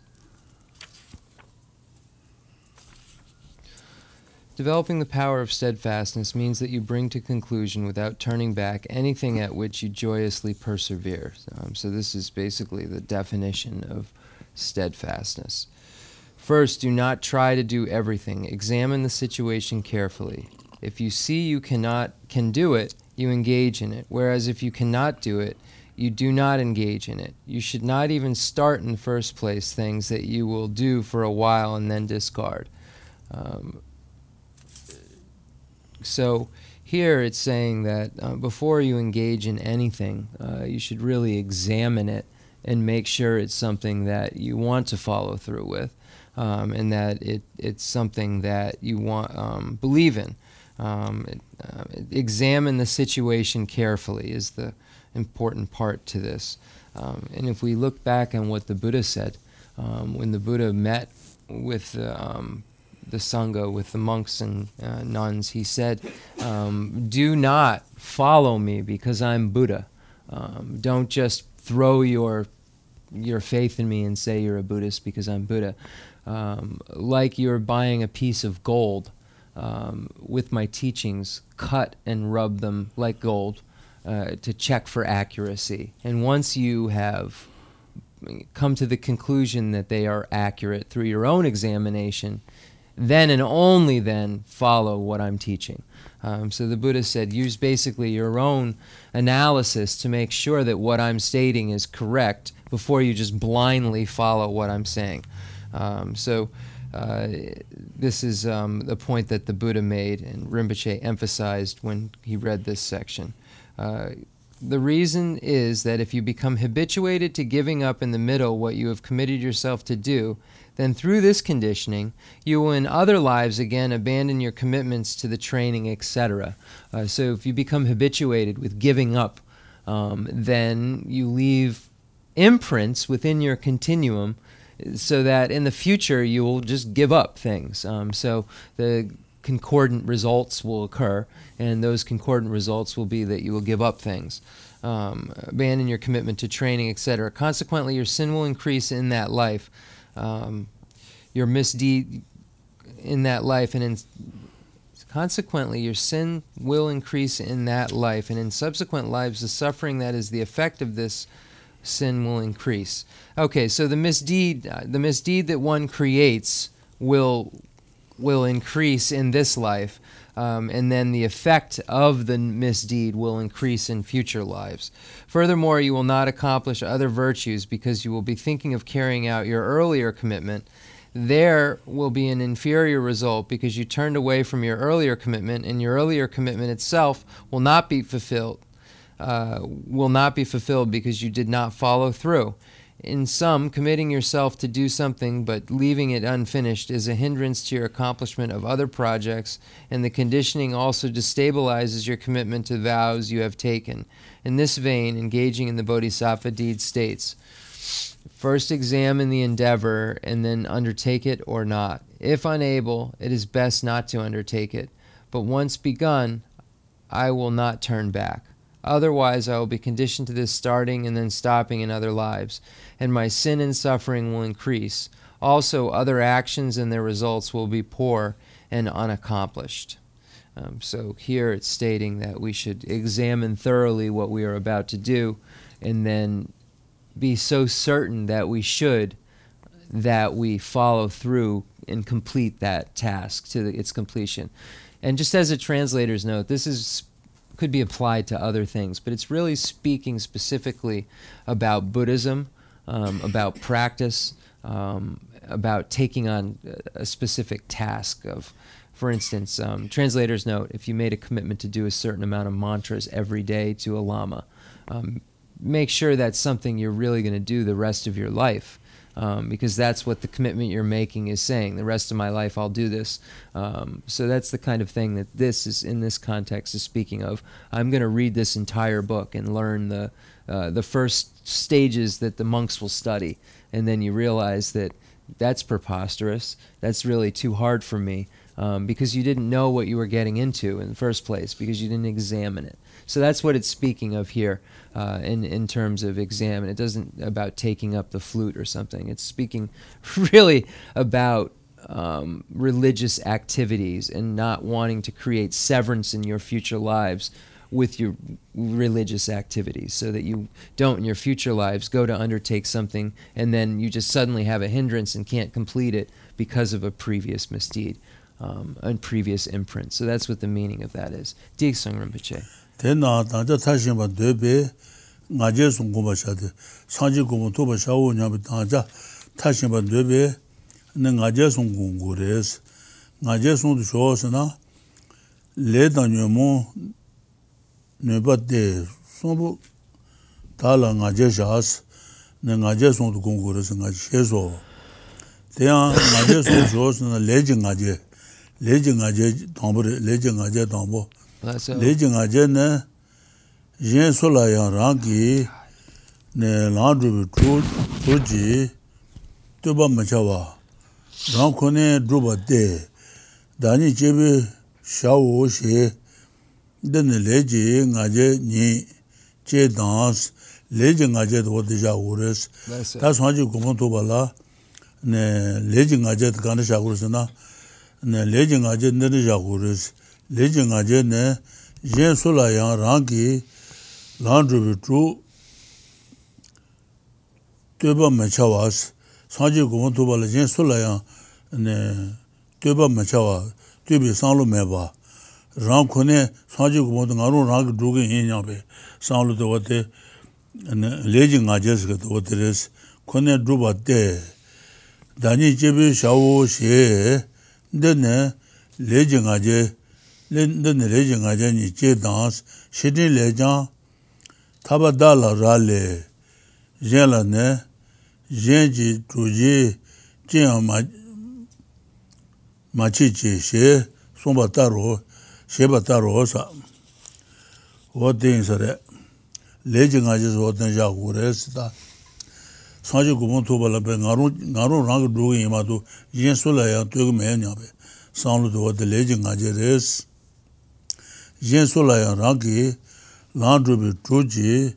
Developing the power of steadfastness means that you bring to conclusion without turning back anything at which you joyously persevere. Um, so, this is basically the definition of steadfastness. First, do not try to do everything. Examine the situation carefully. If you see you cannot can do it, you engage in it. Whereas if you cannot do it, you do not engage in it. You should not even start in the first place things that you will do for a while and then discard. Um, so here it's saying that uh, before you engage in anything, uh, you should really examine it and make sure it's something that you want to follow through with um, and that it, it's something that you want um, believe in. Um, it, uh, examine the situation carefully is the important part to this. Um, and if we look back on what the Buddha said, um, when the Buddha met with um, the Sangha, with the monks and uh, nuns, he said, um, Do not follow me because I'm Buddha. Um, don't just throw your your faith in me and say you're a Buddhist because I'm Buddha. Um, like you're buying a piece of gold um, with my teachings, cut and rub them like gold uh, to check for accuracy. And once you have come to the conclusion that they are accurate through your own examination, then and only then follow what I'm teaching. Um, so the Buddha said, use basically your own analysis to make sure that what I'm stating is correct before you just blindly follow what I'm saying. Um, so uh, this is um, the point that the Buddha made and Rinpoche emphasized when he read this section. Uh, the reason is that if you become habituated to giving up in the middle what you have committed yourself to do, then through this conditioning, you will in other lives again abandon your commitments to the training, etc. Uh, so if you become habituated with giving up, um, then you leave imprints within your continuum so that in the future you will just give up things. Um, so the concordant results will occur, and those concordant results will be that you will give up things. Um, abandon your commitment to training, etc. Consequently, your sin will increase in that life um, your misdeed in that life, and in, consequently, your sin will increase in that life, and in subsequent lives, the suffering that is the effect of this sin will increase. Okay, so the misdeed, uh, the misdeed that one creates will will increase in this life, um, and then the effect of the misdeed will increase in future lives. Furthermore, you will not accomplish other virtues because you will be thinking of carrying out your earlier commitment. There will be an inferior result because you turned away from your earlier commitment, and your earlier commitment itself will not be fulfilled. Uh, will not be fulfilled because you did not follow through. In sum, committing yourself to do something but leaving it unfinished is a hindrance to your accomplishment of other projects, and the conditioning also destabilizes your commitment to vows you have taken. In this vein, engaging in the bodhisattva deed states First examine the endeavor and then undertake it or not. If unable, it is best not to undertake it. But once begun, I will not turn back. Otherwise, I will be conditioned to this starting and then stopping in other lives, and my sin and suffering will increase. Also, other actions and their results will be poor and unaccomplished. Um, so, here it's stating that we should examine thoroughly what we are about to do and then be so certain that we should that we follow through and complete that task to its completion. And just as a translator's note, this is could be applied to other things, but it's really speaking specifically about Buddhism, um, about practice, um, about taking on a specific task of, for instance, um, translator's note, if you made a commitment to do a certain amount of mantras every day to a lama, um, make sure that's something you're really going to do the rest of your life. Um, because that's what the commitment you're making is saying. The rest of my life, I'll do this. Um, so that's the kind of thing that this is in this context is speaking of. I'm going to read this entire book and learn the uh, the first stages that the monks will study, and then you realize that that's preposterous. That's really too hard for me um, because you didn't know what you were getting into in the first place because you didn't examine it. So that's what it's speaking of here uh, in in terms of examine. It doesn't about taking up the flute or something. It's speaking really about um, religious activities and not wanting to create severance in your future lives with your religious activities so that you don't in your future lives go to undertake something and then you just suddenly have a hindrance and can't complete it because of a previous misdeed um, and previous imprint. So that's what the meaning of that is. Rinpoche. tena tangja tashinba dobe ngaje sun gomba shade, sanji gomba toba shawo nyambi tangja tashinba dobe ne ngaje sun gongo res. Ngaje sun tu shawo sana le tangyo mo nyeba de sombo tala ngaje shas ne ngaje sun tu gongo res ngaje sheso. Tena ngaje sun shawo sana leji ngaje, leji ngaje tangbo, leji ngaje tangbo. leji nga je ne yin su la yang rang ki ne lang drubi tu ji tuba macha wa. Rang kone druba de dani jebi sha wu she dene leji nga je ni che dans leji nga je do deja wu res. Ta sanji kumon tuba la ne leji nga je gana sha wu res na. Ne leji nga je nene sha wu res. leji nga je ne yen su la yang rang ki lan drubi tru tueba ma cha was sanji goma tuba la yen su la yang ne ma cha wa tuebi sang lu me ba. Rang ku ne sanji goma tu nga rung rang ki dru ki yin yang pe sang lu tu wate leji nga je si ka tu wate res ku ne dru ba te dani jebi sha wo she de ne leji nga je dāni rēchī ngā chāni chē dāns, shirī lēchāng tāpa dāla rā lē, yēn lā nē, yēn chī chū chī, chēyāng mā chī chī shē, sōmbā tā rō, shē bā tā rō sā. wā tēng sā rē, lēchī ngā chī sā wā tēng yā gu rē sī tā, sāng chī gubōng tō bā lā pē, ngā rō rāng kā dō gī yī mā tō, yēn sū lā yā tō yā mē yā nyā pē, sāng lō tō wā tē lēchī ngā chī rē sī. yin su la yang rang ki lang dhrubi dhruji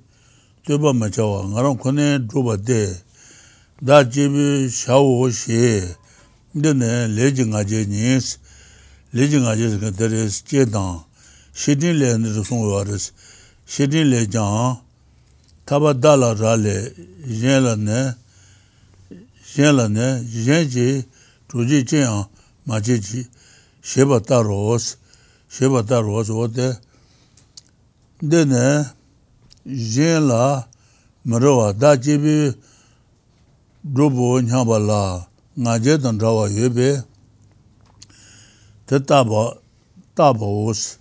dhruba ma chawa nga rang kone dhruba de. Da jibi shao wo she dine leji nga je nyis leji nga je zika deres je dang shidin le nir sung waris shidin le jang taba da la ra le yin la ne yin la ne yin ji dhruji che yang ma che ji sheba ta roos sheba taro waso wote dene jen la marawa da jebi drubo nyamba la nga je tan rawa yuebe te taba taba wos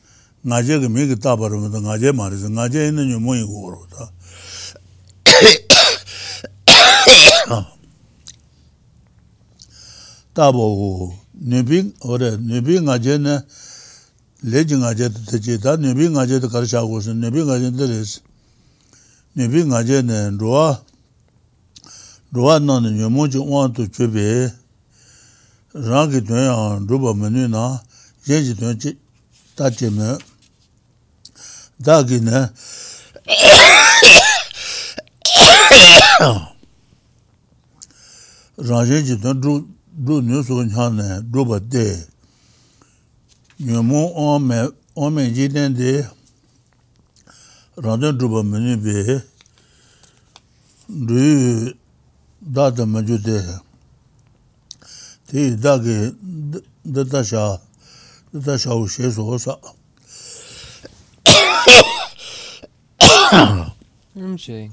nga je ge megi taba rama ta nga je marisa nga je ina nyo moyi goro ta. Taba wo nubi ore nubi nga je ne leji nga jayda tachi, ta nipi nga jayda kari shaagoshin, nipi nga jayda resi. Nipi nga jayda ruwa, ruwa nani nyomonchi uwa tu chubi, rangi tuya rupa menu na, yeji tuya chi tachi me. Dagi ne, rangi yeji tuya ru nyo suwa nyane rupa dee. nyumu ome, ome jiden di randun dhruba muni bi dhruyu dada maju di ti dagi dada sha, dada sha u she su osa. Namche,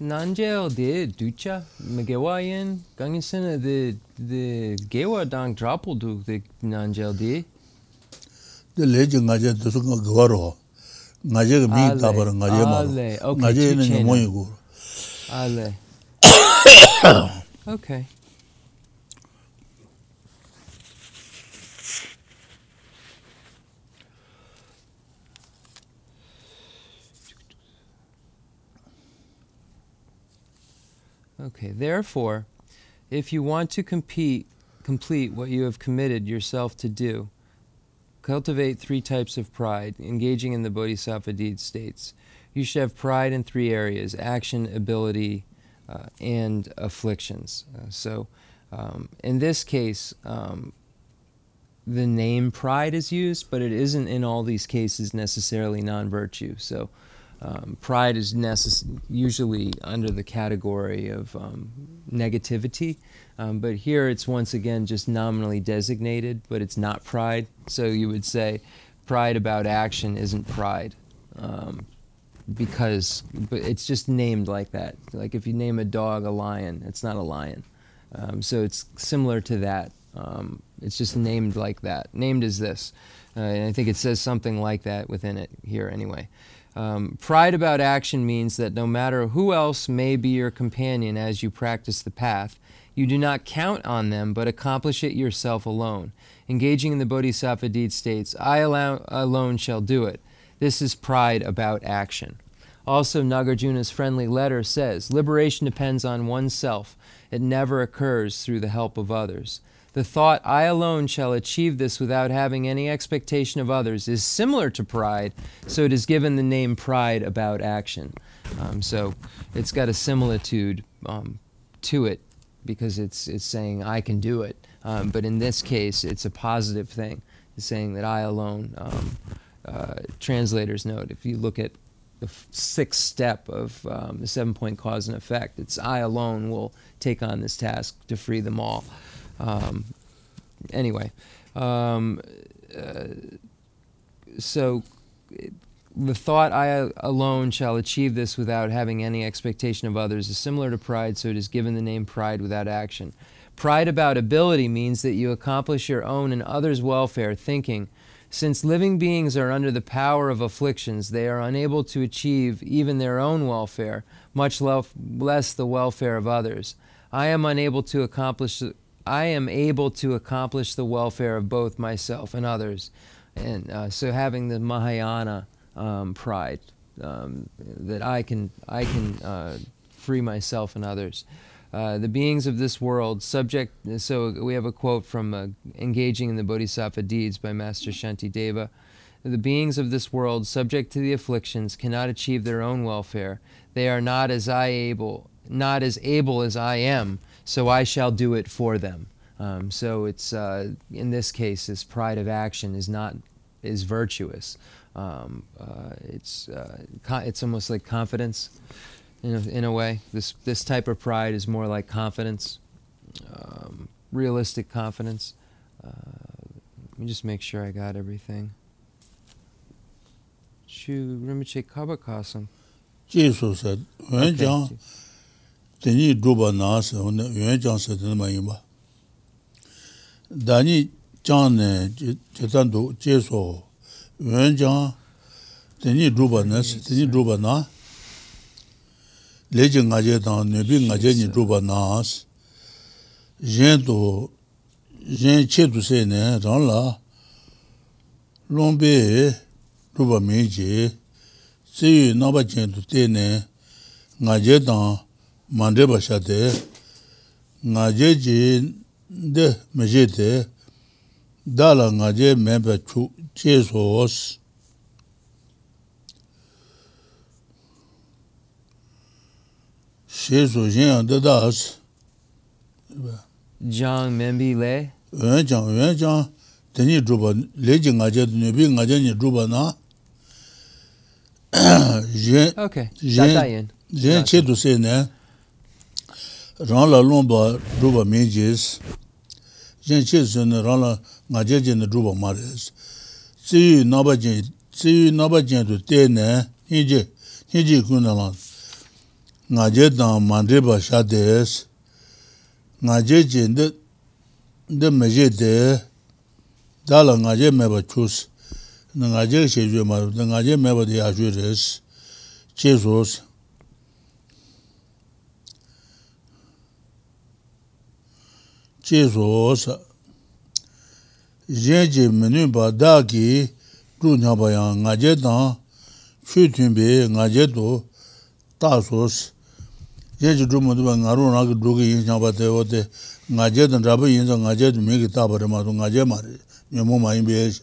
nanje o di ducha megewa yin, gangi sena di gewa dang drapul duk di nanje o di du de nanjel de de leji ngaje de su ngawaro ngaje ge mi ta bar ngaje ma Ale, okay, ne chain. mo yi gu ale Okay. Okay, therefore, if you want to compete, complete what you have committed yourself to do, cultivate three types of pride, engaging in the bodhisattva deed states. You should have pride in three areas action, ability, uh, and afflictions. Uh, so, um, in this case, um, the name pride is used, but it isn't in all these cases necessarily non virtue. So, um, pride is necess- usually under the category of um, negativity, um, but here it's once again just nominally designated, but it's not pride. So you would say pride about action isn't pride. Um, because but it's just named like that. Like if you name a dog a lion, it's not a lion. Um, so it's similar to that. Um, it's just named like that. Named as this. Uh, and I think it says something like that within it here anyway. Um, pride about action means that no matter who else may be your companion as you practice the path, you do not count on them but accomplish it yourself alone. Engaging in the bodhisattva deed states, I alone shall do it. This is pride about action. Also, Nagarjuna's friendly letter says, Liberation depends on oneself. It never occurs through the help of others. The thought, I alone shall achieve this without having any expectation of others, is similar to pride, so it is given the name pride about action. Um, so it's got a similitude um, to it because it's, it's saying, I can do it. Um, but in this case, it's a positive thing. It's saying that I alone, um, uh, translator's note, if you look at the sixth step of um, the seven point cause and effect, it's I alone will take on this task to free them all. Um, anyway, um, uh, so the thought I alone shall achieve this without having any expectation of others is similar to pride, so it is given the name pride without action. Pride about ability means that you accomplish your own and others' welfare, thinking, since living beings are under the power of afflictions, they are unable to achieve even their own welfare, much less the welfare of others. I am unable to accomplish I am able to accomplish the welfare of both myself and others. And uh, so having the Mahayana um, pride um, that I can, I can uh, free myself and others. Uh, the beings of this world, subject, so we have a quote from uh, Engaging in the Bodhisattva Deeds by Master Shantideva. The beings of this world, subject to the afflictions, cannot achieve their own welfare. They are not as I able, not as able as I am so I shall do it for them. Um, so it's uh, in this case, this pride of action is not is virtuous. Um, uh, it's uh, it's almost like confidence, in a, in a way. This this type of pride is more like confidence, um, realistic confidence. Uh, let me just make sure I got everything. Shu Rinpoche Kabakasam. Jesus said, okay. tenyi dhruba nāsa, wane yuan chāng sa tena ma yinba. Dāni chāng nē, chetan du, che wen jang teni dhruba nas, teni dhruba na leji nga je tang, nebi nga je ni dhruba nas jen to, jen che tu se ne rang la longbe dhruba me je se yu naba jen tu te ne nga je tang mandre ba sha te nga je je de me je te da la nga je me pa chuk che sos she so jen da das jang membi le. Wen jang wen jang teni druba le ji nga je ne bi nga je ni druba na. Jen okay jen jen che do se ne. Ran la lon ba druba me jes jen che so ne ran la nga je je ne druba ma res. tsiyu naba jen, tsiyu naba jen tu te ne, hinji, hinji kuna la, nga je tang mandriba sha des, nga je jen de, de me je de, dala nga je meba chus, nga je she ju maru, nga je meba de ya ju res, che sos, che sos, yin ji menu ba da ki zhu nya ba yang nga je dang shu tun be nga je do ta so si yin ji zhu mu du ba nga ru na ki zhu ki yin nya ba te wo te nga je dang zhabu yin za nga je du me ki ta ba re ma tu nga je ma re nyo mu ma yin be ye shi.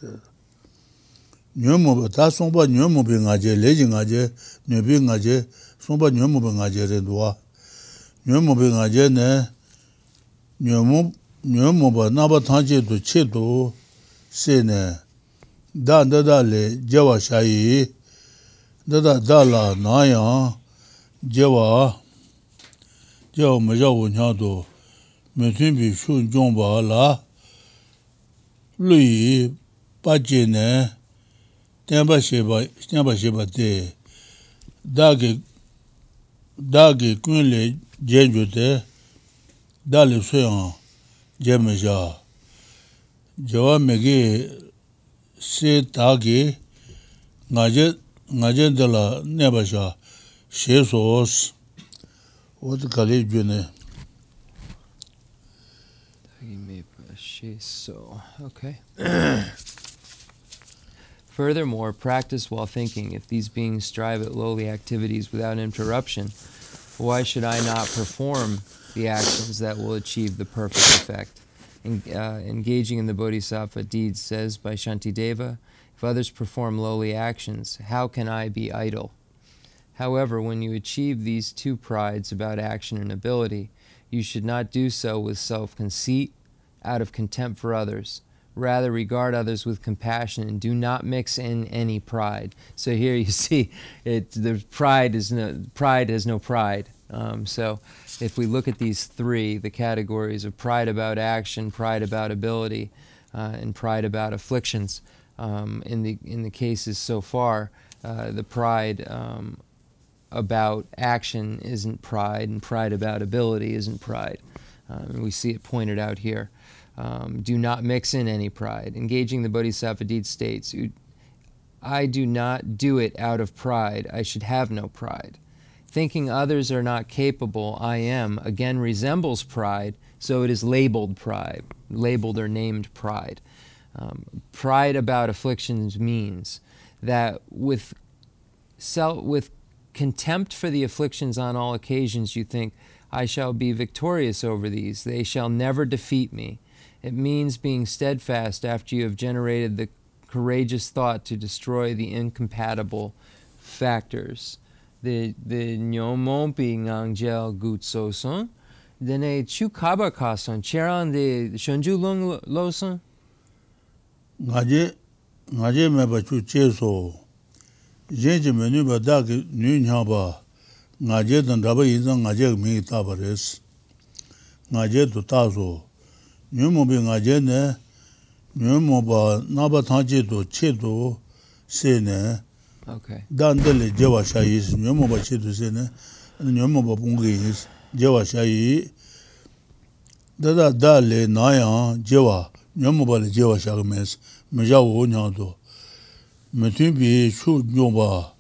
Nyo mu ba ta song ba nyo mu be nga je le ji nga je nyo be nga je song ba nyo mu be nga je re duwa nyo mu be nga je ne nyo mu nyo mōpa nāpa tāngche tu che tu se ne dā dā le jewa shāyi dā dā dā la nā ya jewa jewa ma yawu nyā tu me tun pi shū jōng pa la lu yi pa che ne tenpa sheba tenpa sheba te dā ki dā ki kun le jen ju te dā le su yang je me ja je wa me ge se ta ge nga je nga she so s wo de ka le ju ne So, okay. Furthermore, practice while thinking. If these beings strive at lowly activities without interruption, why should I not perform the actions that will achieve the perfect effect? Uh, engaging in the bodhisattva deeds says by Shantideva, if others perform lowly actions, how can I be idle? However, when you achieve these two prides about action and ability, you should not do so with self conceit, out of contempt for others. Rather, regard others with compassion and do not mix in any pride. So here you see, it the pride is no pride has no pride. Um, so if we look at these three, the categories of pride about action, pride about ability, uh, and pride about afflictions, um, in the in the cases so far, uh, the pride um, about action isn't pride, and pride about ability isn't pride. Um, we see it pointed out here. Um, do not mix in any pride. Engaging the Bodhisattva deed states, I do not do it out of pride. I should have no pride. Thinking others are not capable, I am, again resembles pride, so it is labeled pride, labeled or named pride. Um, pride about afflictions means that with, self, with contempt for the afflictions on all occasions, you think, I shall be victorious over these. They shall never defeat me. It means being steadfast after you have generated the courageous thought to destroy the incompatible factors. de de nyomon pi ngang gel gut so son de ne chu kaba ka son cheran de shonju long lo son ngaje ngaje me ba chu che so. Je je me nu ba da ge nu nya ba. Ngaje dan da ba yin zang ngaje mi ta ba res. Ngaje tu ta so. Nyu mo bi ngaje ne. Nyu mo ba na ba ta je do che do se ne. Okay. Dandali jewa shayi isi, nyomo ba chidu se ne, nyomo ba pungi isi, jewa shayi. Dada dali naya jewa, nyomo ba li jewa shayi mesi, meja wo nyado. Metin bi shu nyomba,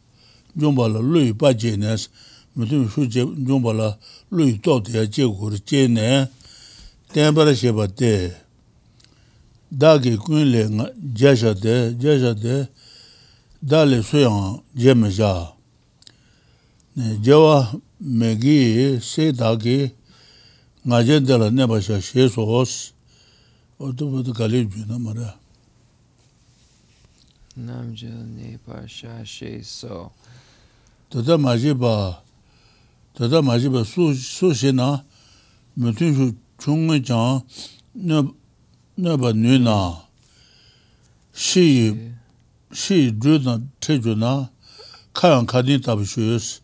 nyomba la lui pa je nesi, metin bi shu nyomba la lui toti ya je kuri je ne, tenpara sheba te. Dagi kun le jasha te, jasha te, dāli suyāng jēmi zhā, jēwa mēgī sē dāgi ngā jēn dāla nēpa shā shē sō hōs, o tu bō tu kāli jū na mā rā. Nām jē nēpa shā shē sō. Tata mā jī bā, tata mā jī bā sū shē na, mē tū shū chūng ngā chāng nēpa nū na, shī shi dhru dhan te dhru na kayan kadin tabi shuyus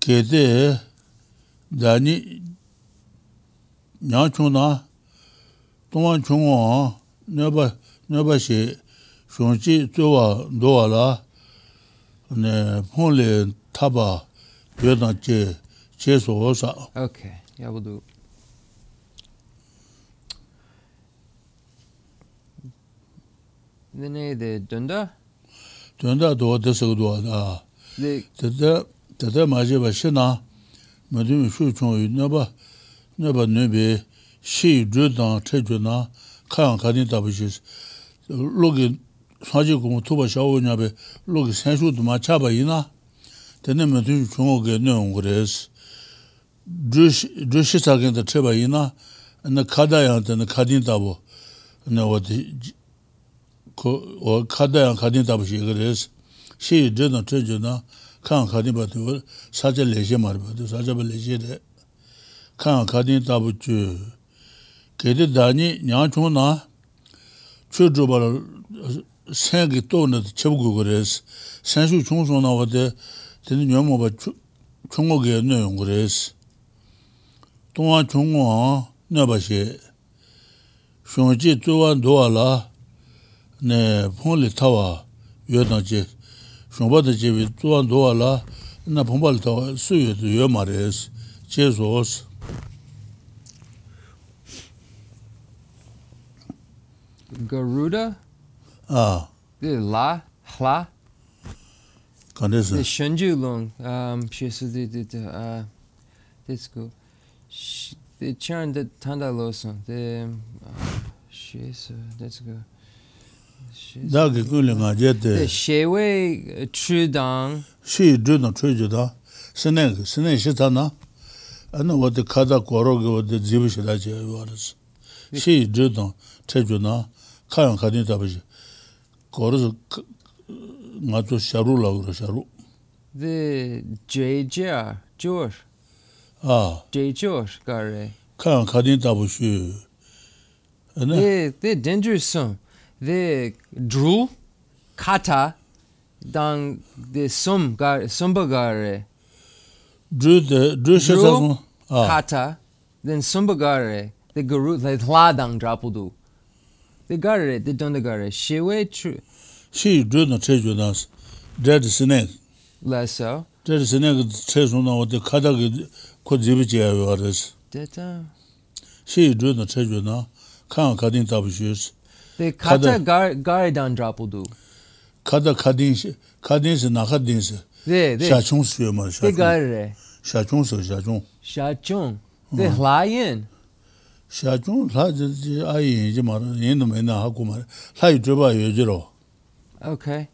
kede dhani nyang chung na tongwan chung wang nyaba nyaba shi shungji zuwa nduwa la ne pongli taba dhru dhan che che so osa ok, yabudu 네네 데 던다 던다 도 데서도 아 데다 데다 맞아 봐시나 뭐좀 쇼총 있나봐 나봐 네베 시 주당 체주나 칸 가니 답시 로기 사지 공부 토바 샤오냐베 로기 센슈도 마차바 이나 되는 좀 중국에 넣은 그래서 주시 주시 타겐다 체바 이나 나 카다야한테 카딘다보 나 어디 어 카다야 카딘 답시 그래서 시 저는 저저나 칸 카딘 바도 사제 레제 말 바도 사제 레제데 칸 카딘 답주 게데 다니 냐초나 추주발 생기 또는 쳐보고 그래서 산수 총소 나와데 되는 녀모 봐 총고게 내용 그래서 동아 총고 나 바시 쇼지 조완 도알라 네 폰리 타와 여던지 shungbata chebi tuwa nduwa la na pumbali tawa suyu tu yo ma res, che zoos. Garuda? Ah. The la, hla? Kande se? The shenju long, um, she su di di di, uh, this go, the chan de tanda lo son, the, uh, she su, let's go. dā kī kūli ngā jē tē shē wē chū dāng shī chū dāng chū chū dā sēnē kī sēnē shī tā na. Anā wā tē kātā kōrō kī wā tē dzīvī shī dā chē wā rā sī shī chū dāng chē chū na kā yāng kā tī tā pā shī kōrō sī ngā chū shā rū lā wā rā shā rū dē jē jē chūr jē chūr kā rē kā yāng kā tī tā pā shī dē dē dēn chū sōng the drew kata dang the sum gar sumbagar drew the drew shazam kata then sumbagar the guru the la dang drapudu the gar the don the gar she we true she drew the treasure dance dread snake la so. Dread snake treasure no the kata ko jibiche ya wares data she drew the treasure no kan kadin tabishus te khacha gar gar dan drapu du kada khadin khadin se na khadin se de de shachung su ma shachung de gar re shachung su shachung shachung de lion shachung la ji ai ji ma yin me na ha ku ma la yu ba yu ji ro okay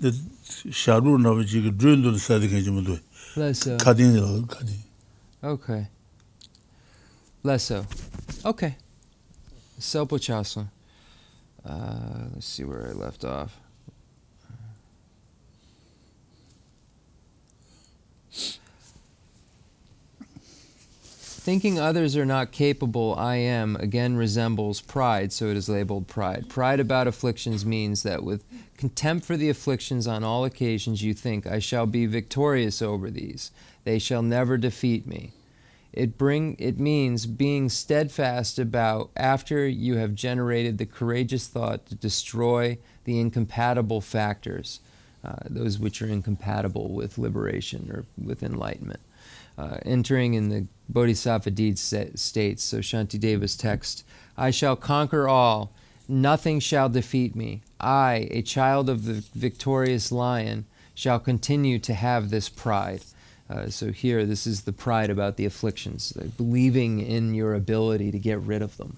de sharu na ji ge drun du sa de ge ji mu du khadin khadin okay la kadin Okay. Okay. Uh, let's see where I left off. Thinking others are not capable, I am, again resembles pride, so it is labeled pride. Pride about afflictions means that with contempt for the afflictions on all occasions you think, I shall be victorious over these. They shall never defeat me. It bring it means being steadfast about after you have generated the courageous thought to destroy the incompatible factors, uh, those which are incompatible with liberation or with enlightenment. Uh, entering in the Bodhisattva deed sta- states, so Shantideva's text, I shall conquer all, nothing shall defeat me. I, a child of the victorious lion, shall continue to have this pride. Uh, so here, this is the pride about the afflictions, uh, believing in your ability to get rid of them.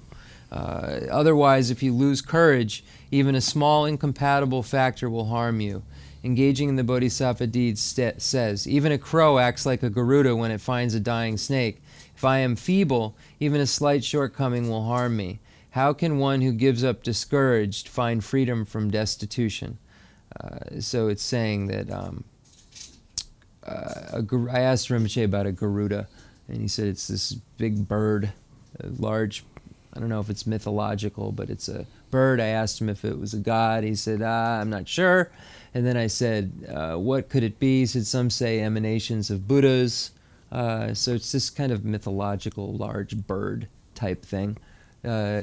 Uh, otherwise, if you lose courage, even a small incompatible factor will harm you. Engaging in the Bodhisattva deeds sta says, Even a crow acts like a Garuda when it finds a dying snake. If I am feeble, even a slight shortcoming will harm me. How can one who gives up discouraged find freedom from destitution? Uh, so it's saying that um, uh, a, I asked Rinpoche about a Garuda, and he said it's this big bird, large. I don't know if it's mythological, but it's a bird. I asked him if it was a god. He said, ah, I'm not sure. And then I said, uh, what could it be? He said, some say emanations of Buddhas. Uh, so it's this kind of mythological large bird type thing. Uh,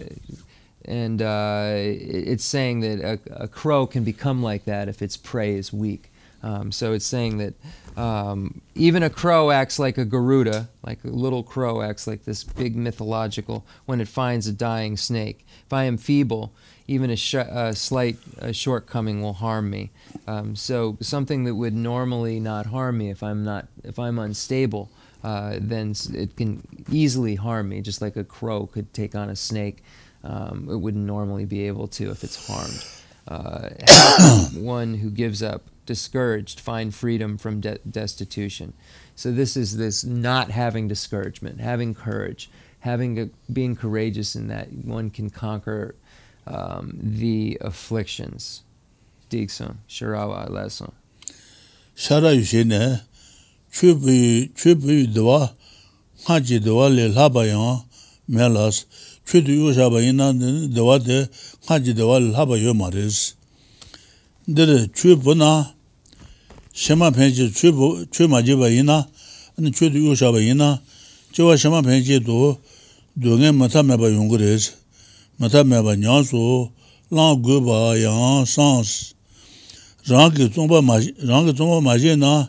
and uh, it's saying that a, a crow can become like that if its prey is weak. Um, so it's saying that um, even a crow acts like a Garuda, like a little crow acts like this big mythological when it finds a dying snake. If I am feeble, even a, sh- a slight uh shortcoming will harm me. Um, so something that would normally not harm me if I'm not if I'm unstable uh, then it can easily harm me, just like a crow could take on a snake. Um, it wouldn't normally be able to if it's harmed. Uh, one who gives up, discouraged, find freedom from de- destitution. So this is this not having discouragement, having courage, having a, being courageous in that one can conquer um, the afflictions. Dixon, Sharawa lesson. Shara yushene, chubu chubu dwa, haji dwa le laba yang melas, chudu yushaba ina dwa de haji dwa le laba yo maris. Dere chubu na, shima penchi chui ma jiba ina, ane chui tu yushaba ina, jiwa shima penchi tu dunga mata meba yunguris, mata meba nyansu, lang guba yang sans, rangi tsongpa ma je na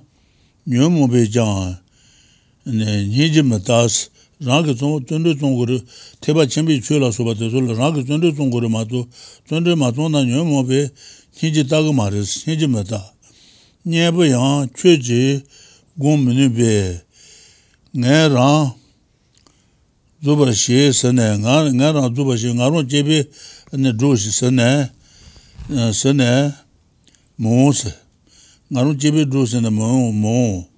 nyo mungpe jang, niji matas, rangi tsondu tsonguru, teba chenpi chui la soba te sola, rangi tsondu tsonguru mato, tsondu mato na nyo mungpe niji taga maris, niji matas. nyebu yang chwe ji gung minu be. Nga rang zubar shi sene, nga rang zubar shi, nga rong jebi ane dhru shi sene, eh, sene mung se, nga rong jebi dhru sene mung mung,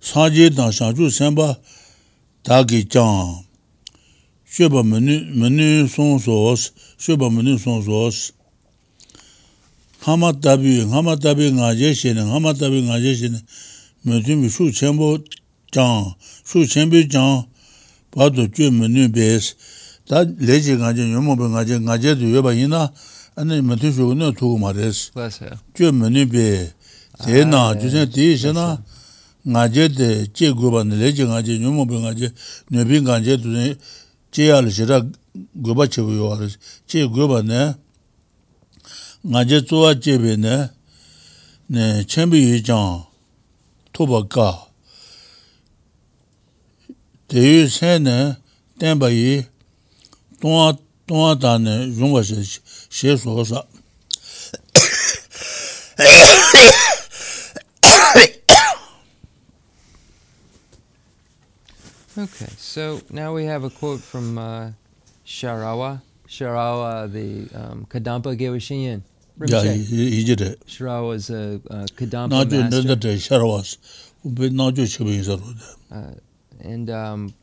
san je dang shang chu senpa dagi chang, shweba minu song sos, shweba minu song sos, hama tabi, hama tabi nga je shene, hama tabi nga je shene, me tumi shu chenpo jang, shu chenpo jang, padu ju me nu bes, ta leji nga je, yomo pe nga je, nga je tu yoba ina, ane me tu shu no tuku ma res, ah, ju me nu be, te na, ju sen ti ishe na, nga je te che guba ne, leji nga je, yomo pe nga je, nubi nga je tu sen, che ya li shira guba che gu yo wa res, che guba ne, ngaje tsuwa chebe ne ne chenpi yu jang toba ka te yu sen ne tenpa yi tonga tonga ta ne yungwa she she so sa Okay, so now we have a quote from uh, Sharawa, Sharawa, the um, Kadampa Gewashinyan. Yeah, he, he did it. Sharawa was a, a Kadampa master. that the Sharawas, but not just Uh, and um,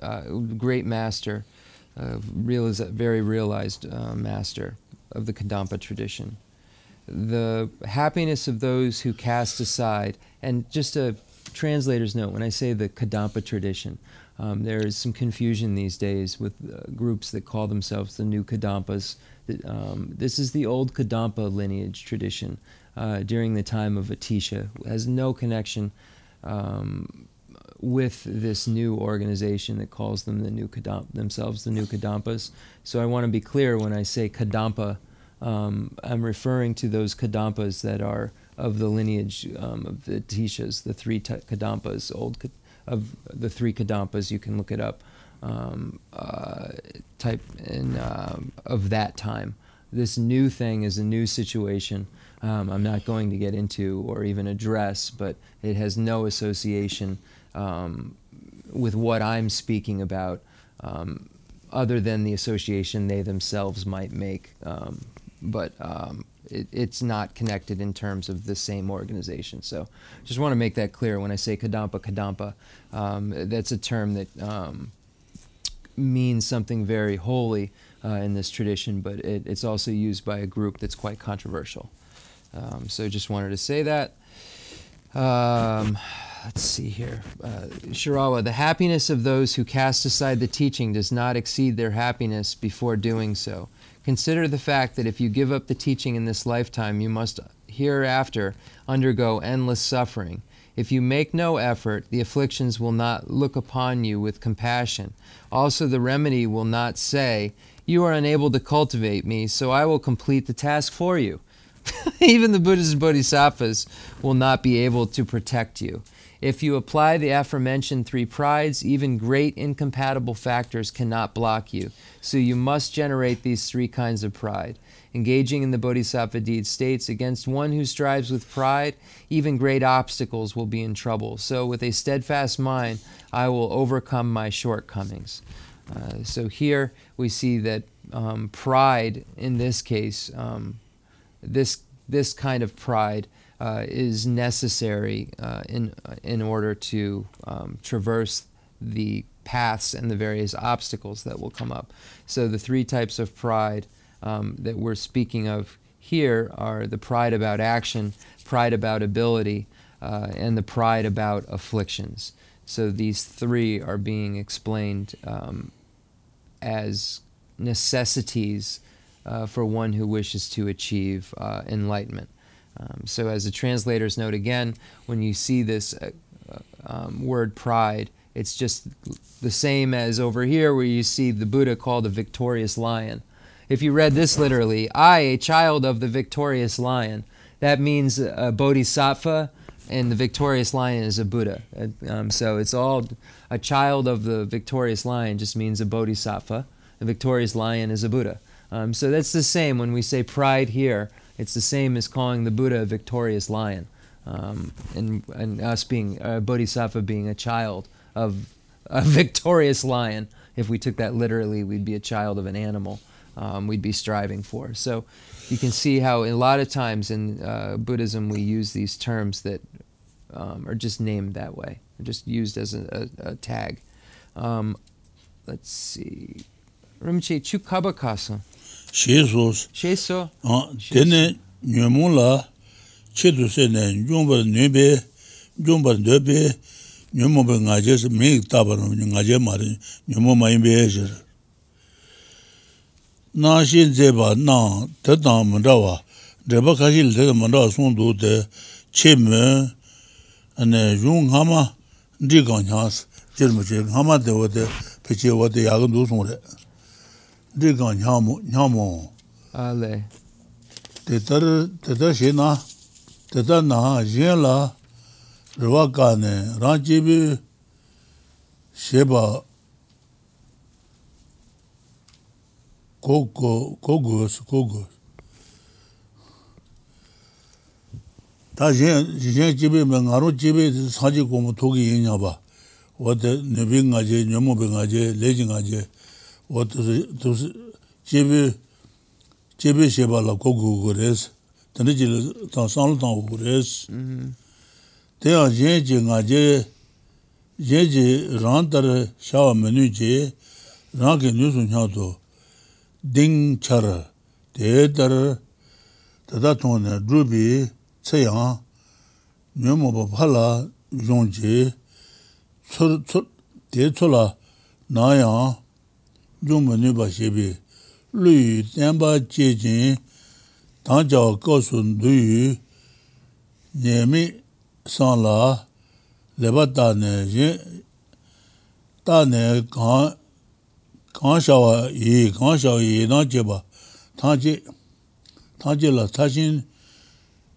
uh, great master, uh, very realized uh, master of the Kadampa tradition. The happiness of those who cast aside, and just a translator's note when I say the Kadampa tradition, um, there is some confusion these days with uh, groups that call themselves the new Kadampas. Um, this is the old Kadampa lineage tradition uh, during the time of Atisha. It has no connection um, with this new organization that calls them the new Kadamp- themselves the new Kadampas. So I want to be clear when I say Kadampa, um, I'm referring to those Kadampas that are of the lineage um, of the Tishas, the three t- Kadampas, old of the three Kadampas. You can look it up. Um, uh, type in um, of that time. This new thing is a new situation. Um, I'm not going to get into or even address, but it has no association um, with what I'm speaking about, um, other than the association they themselves might make. Um, but um, it, it's not connected in terms of the same organization. So, just want to make that clear when I say Kadampa Kadampa. Um, that's a term that um, means something very holy uh, in this tradition, but it, it's also used by a group that's quite controversial. Um, so, just wanted to say that. Um, let's see here. Uh, Sharawa, the happiness of those who cast aside the teaching does not exceed their happiness before doing so. Consider the fact that if you give up the teaching in this lifetime, you must hereafter undergo endless suffering. If you make no effort, the afflictions will not look upon you with compassion. Also, the remedy will not say, You are unable to cultivate me, so I will complete the task for you. Even the Buddhas and Bodhisattvas will not be able to protect you. If you apply the aforementioned three prides, even great incompatible factors cannot block you. So you must generate these three kinds of pride. Engaging in the bodhisattva deed states against one who strives with pride even great obstacles will be in trouble so with a steadfast mind i will overcome my shortcomings uh, so here we see that um, pride in this case um, this this kind of pride uh, is necessary uh, in in order to um, traverse the paths and the various obstacles that will come up. So the three types of pride um, that we're speaking of here are the pride about action, pride about ability, uh, and the pride about afflictions. So these three are being explained um, as necessities uh, for one who wishes to achieve uh, enlightenment. Um, so, as the translators note again, when you see this uh, uh, um, word pride, it's just the same as over here where you see the Buddha called a victorious lion. If you read this literally, I, a child of the victorious lion, that means a bodhisattva, and the victorious lion is a Buddha. Um, so it's all a child of the victorious lion just means a bodhisattva. The victorious lion is a Buddha. Um, so that's the same when we say pride here. It's the same as calling the Buddha a victorious lion, um, and, and us being a bodhisattva being a child of a victorious lion. If we took that literally, we'd be a child of an animal. Um, we'd be striving for. So you can see how a lot of times in uh, Buddhism we use these terms that um, are just named that way, They're just used as a, a, a tag. Um, let's see. Rinpoche chukabakasa. Shesos. Sheso. Tene nyumula chedu se ne nyumba nyebe, nyebe, nyumba be ngaje se me tabar ngaje mari nā shīn dzēbā nā tē tā mandā wā, dzēbā kāshī lī tē tā mandā sōng tō tē chē mē, anē yung ngā mā ndī kāng ñās, chē rī mō chē, ngā mā tē wā tē pē chē wā tē yā kāng tō sōng rē, ndī kāng ñā mō, ñā mō. Ā lē. Tē tā rī, tē tā shē nā, tē tā nā yēn lā, rī wā kā nē, rā chē bī shē bā, 고고 고고스 고고. 다제 지제 집에 망아로 집에 사지 공부 독이 있냐 봐. 어때 네빙 가제 녀모빙 가제 레징 가제 어때 또 집에 집에 제발라 고고 그래서 던지 더 상로 더 그래서 대야 제제 가제 제제 란더 샤와 메뉴제 라게 뉴스 냐도 ding char de dar da da tong ne ru bi che yang nyu mo ba pha la yong ji chu chu de chu la na yang yong mo ne ba she bi lu yu tian ba jie jin dang jiao ge sun du yu ne mi san la le ba da ne yin da ne gang 강샤와 이 강샤와 이나 제바 타지 타지라 타신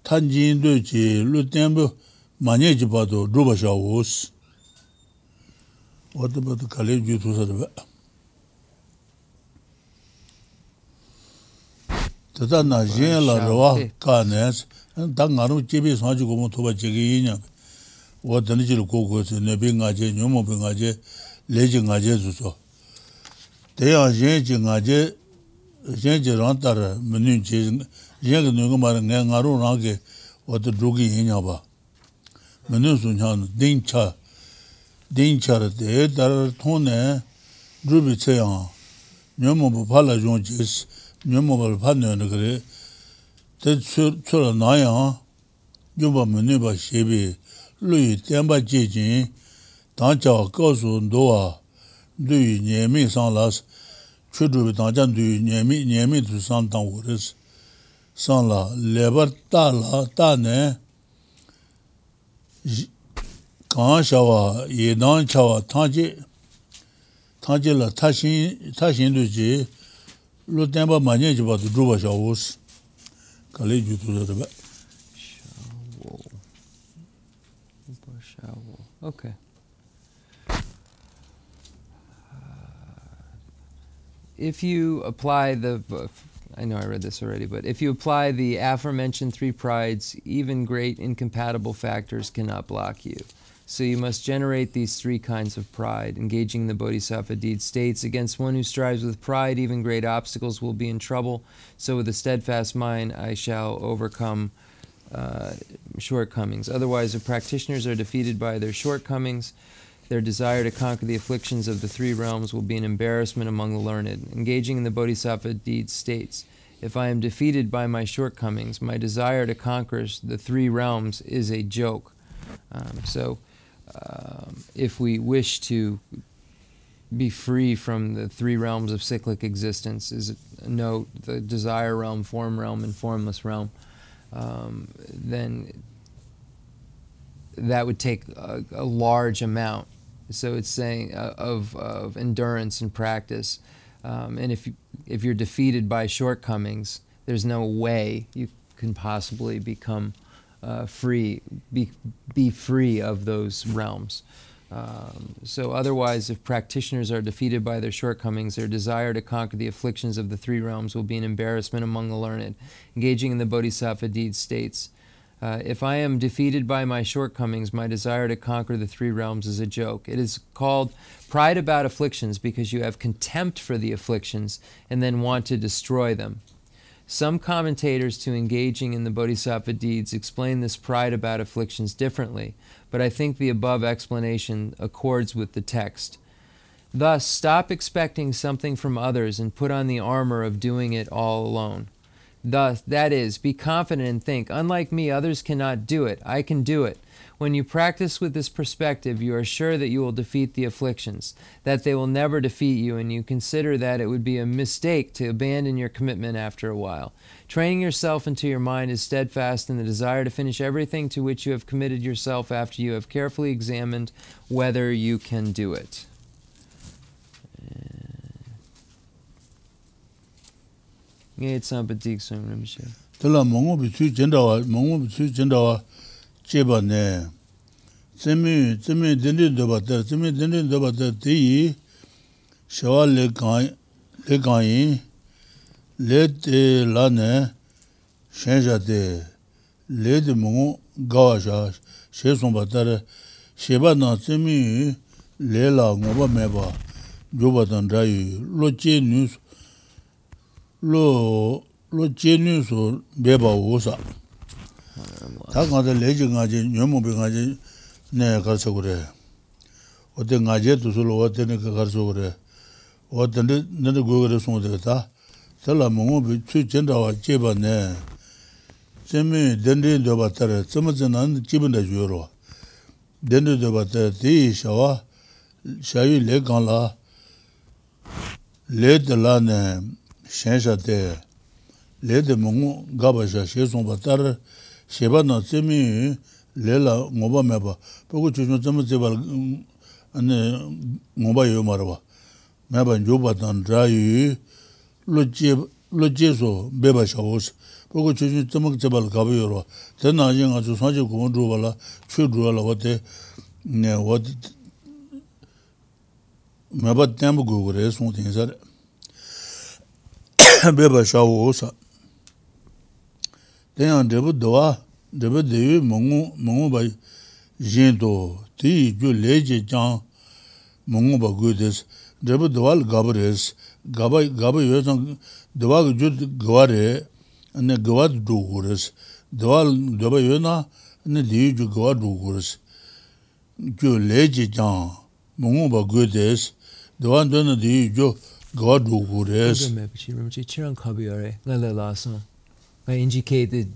탄진도지 루템부 마녀지 봐도 루바샤오스. 어디 봐도 갈래지 두서다 tata na yin la rawa ka nes, ta nga rung chebi sanji kumu thoba chegi yinya, wa tani chili koko se, nebi nga che, nyomo pi nga che, leji nga che su so. Teya yin ji nga je, yin ji rang tar, minu ji, yin ki nunga mara nga nga rung rang ki, wa ta drugi yin ya ba. Minu su nyan, ding cha, ding cha ra te, tar tong ne, drubi tse yang, nyumu bi pala yung jis, nyumabal 판내는 그래 대 추추라 나야 nyumba 문네바 셰비 루이 템바 제진 당자 거수 노아 루이 녀미 상라스 chwe dhruvi tangchan dhruvi nyemi, nyemi dhruvi san tang uris. San la, lebar ta la, ta ne, kaan shawa, yedan chawa, tangji, tangji la tashin, tashin dhruji, lu tenpa manyan jiba tu dhruva shawa us. Kali ju tu dhruva. Shawo. Shawo. Okay. If you apply the I know I read this already, but if you apply the aforementioned three prides, even great incompatible factors cannot block you. So you must generate these three kinds of pride. Engaging the Bodhisattva deed states, Against one who strives with pride, even great obstacles will be in trouble. So with a steadfast mind, I shall overcome uh, shortcomings. Otherwise, the practitioners are defeated by their shortcomings, their desire to conquer the afflictions of the three realms will be an embarrassment among the learned. Engaging in the Bodhisattva deed states, If I am defeated by my shortcomings, my desire to conquer the three realms is a joke. Um, so, um, if we wish to be free from the three realms of cyclic existence, is note the desire realm, form realm, and formless realm, um, then that would take a, a, large amount. So it's saying uh, of, of endurance and practice. Um, and if you, if you're defeated by shortcomings, there's no way you can possibly become uh, free, be, be free of those realms. Um, so, otherwise, if practitioners are defeated by their shortcomings, their desire to conquer the afflictions of the three realms will be an embarrassment among the learned. Engaging in the Bodhisattva deed states uh, If I am defeated by my shortcomings, my desire to conquer the three realms is a joke. It is called pride about afflictions because you have contempt for the afflictions and then want to destroy them. Some commentators to engaging in the Bodhisattva deeds explain this pride about afflictions differently, but I think the above explanation accords with the text. Thus, stop expecting something from others and put on the armor of doing it all alone. Thus, that is, be confident and think, unlike me, others cannot do it. I can do it. When you practice with this perspective, you are sure that you will defeat the afflictions, that they will never defeat you, and you consider that it would be a mistake to abandon your commitment after a while. Training yourself until your mind is steadfast in the desire to finish everything to which you have committed yourself after you have carefully examined whether you can do it. nge tsam patik sum rim she tala mongo bi tsu jenda wa mongo bi tsu jenda wa che ba ne tsemi tsemi dendi do ba ta tsemi dendi do ba ta ti shawa le kan le kan yi le te la ne shen ja de le de mongo ga wa sha she sum ba ta she ba na tsemi le la ngo ba me ba jo ba tan da yi lo che nu lo lo jenu so beba wosa ta nga de leji nga je nyomo be nga je ne ka so gore o de nga je tu so lo o de ne ka so gore o de ne ne de go gore so de ta. Ta la mo be chu chen da wa je ba ne. Chen me den de do ba ta re chen me chen nan ji ben da ju ro. Den de do ba ta ti sha wa sha yu le kan la. Le de la ne shensha te le de mungu gaba sha she songpa tar sheba na tsemi le la ngoba meba pogo chuchun tsemi tseba mm, ngoba yo marwa meba nyoba tan dra yu lo je so beba sha wos pogo chuchun tsemi tseba gaba yo rwa tena ye nga su sanje kumo dhruwa la chu dhruwa la wate wate meba tenpa gogo re song ting sare beba shawo osa. Tenyan drebu dewa, drebu dewe mungu, mungu ba jinto, ti ju leje chan mungu ba gui des, drebu dewa al gaba res, gaba, gaba yue san, dewa ki ju gawa re, ane gawa du gu res, dewa al dewa yue na, ane dewe ju gawa du gu res. Ju leje chan mungu ba gui des, dewa dwena dewe ju, ju gwa du gu res. I the,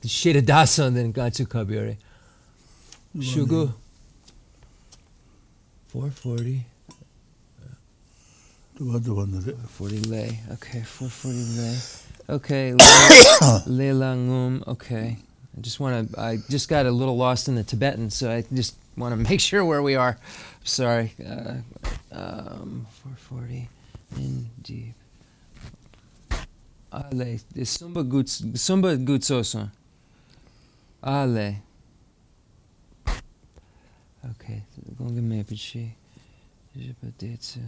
the shade dasa and then gatsu kabiore. Shugu. 440. 440 lei. Okay, 440 lei. Okay, langum. Okay. I just want to, I just got a little lost in the Tibetan, so I just want to make sure where we are. Sorry. Uh, um, 440 and deep. Ale, the samba good samba good so Ale. Okay, going to me pichi. Je peut-être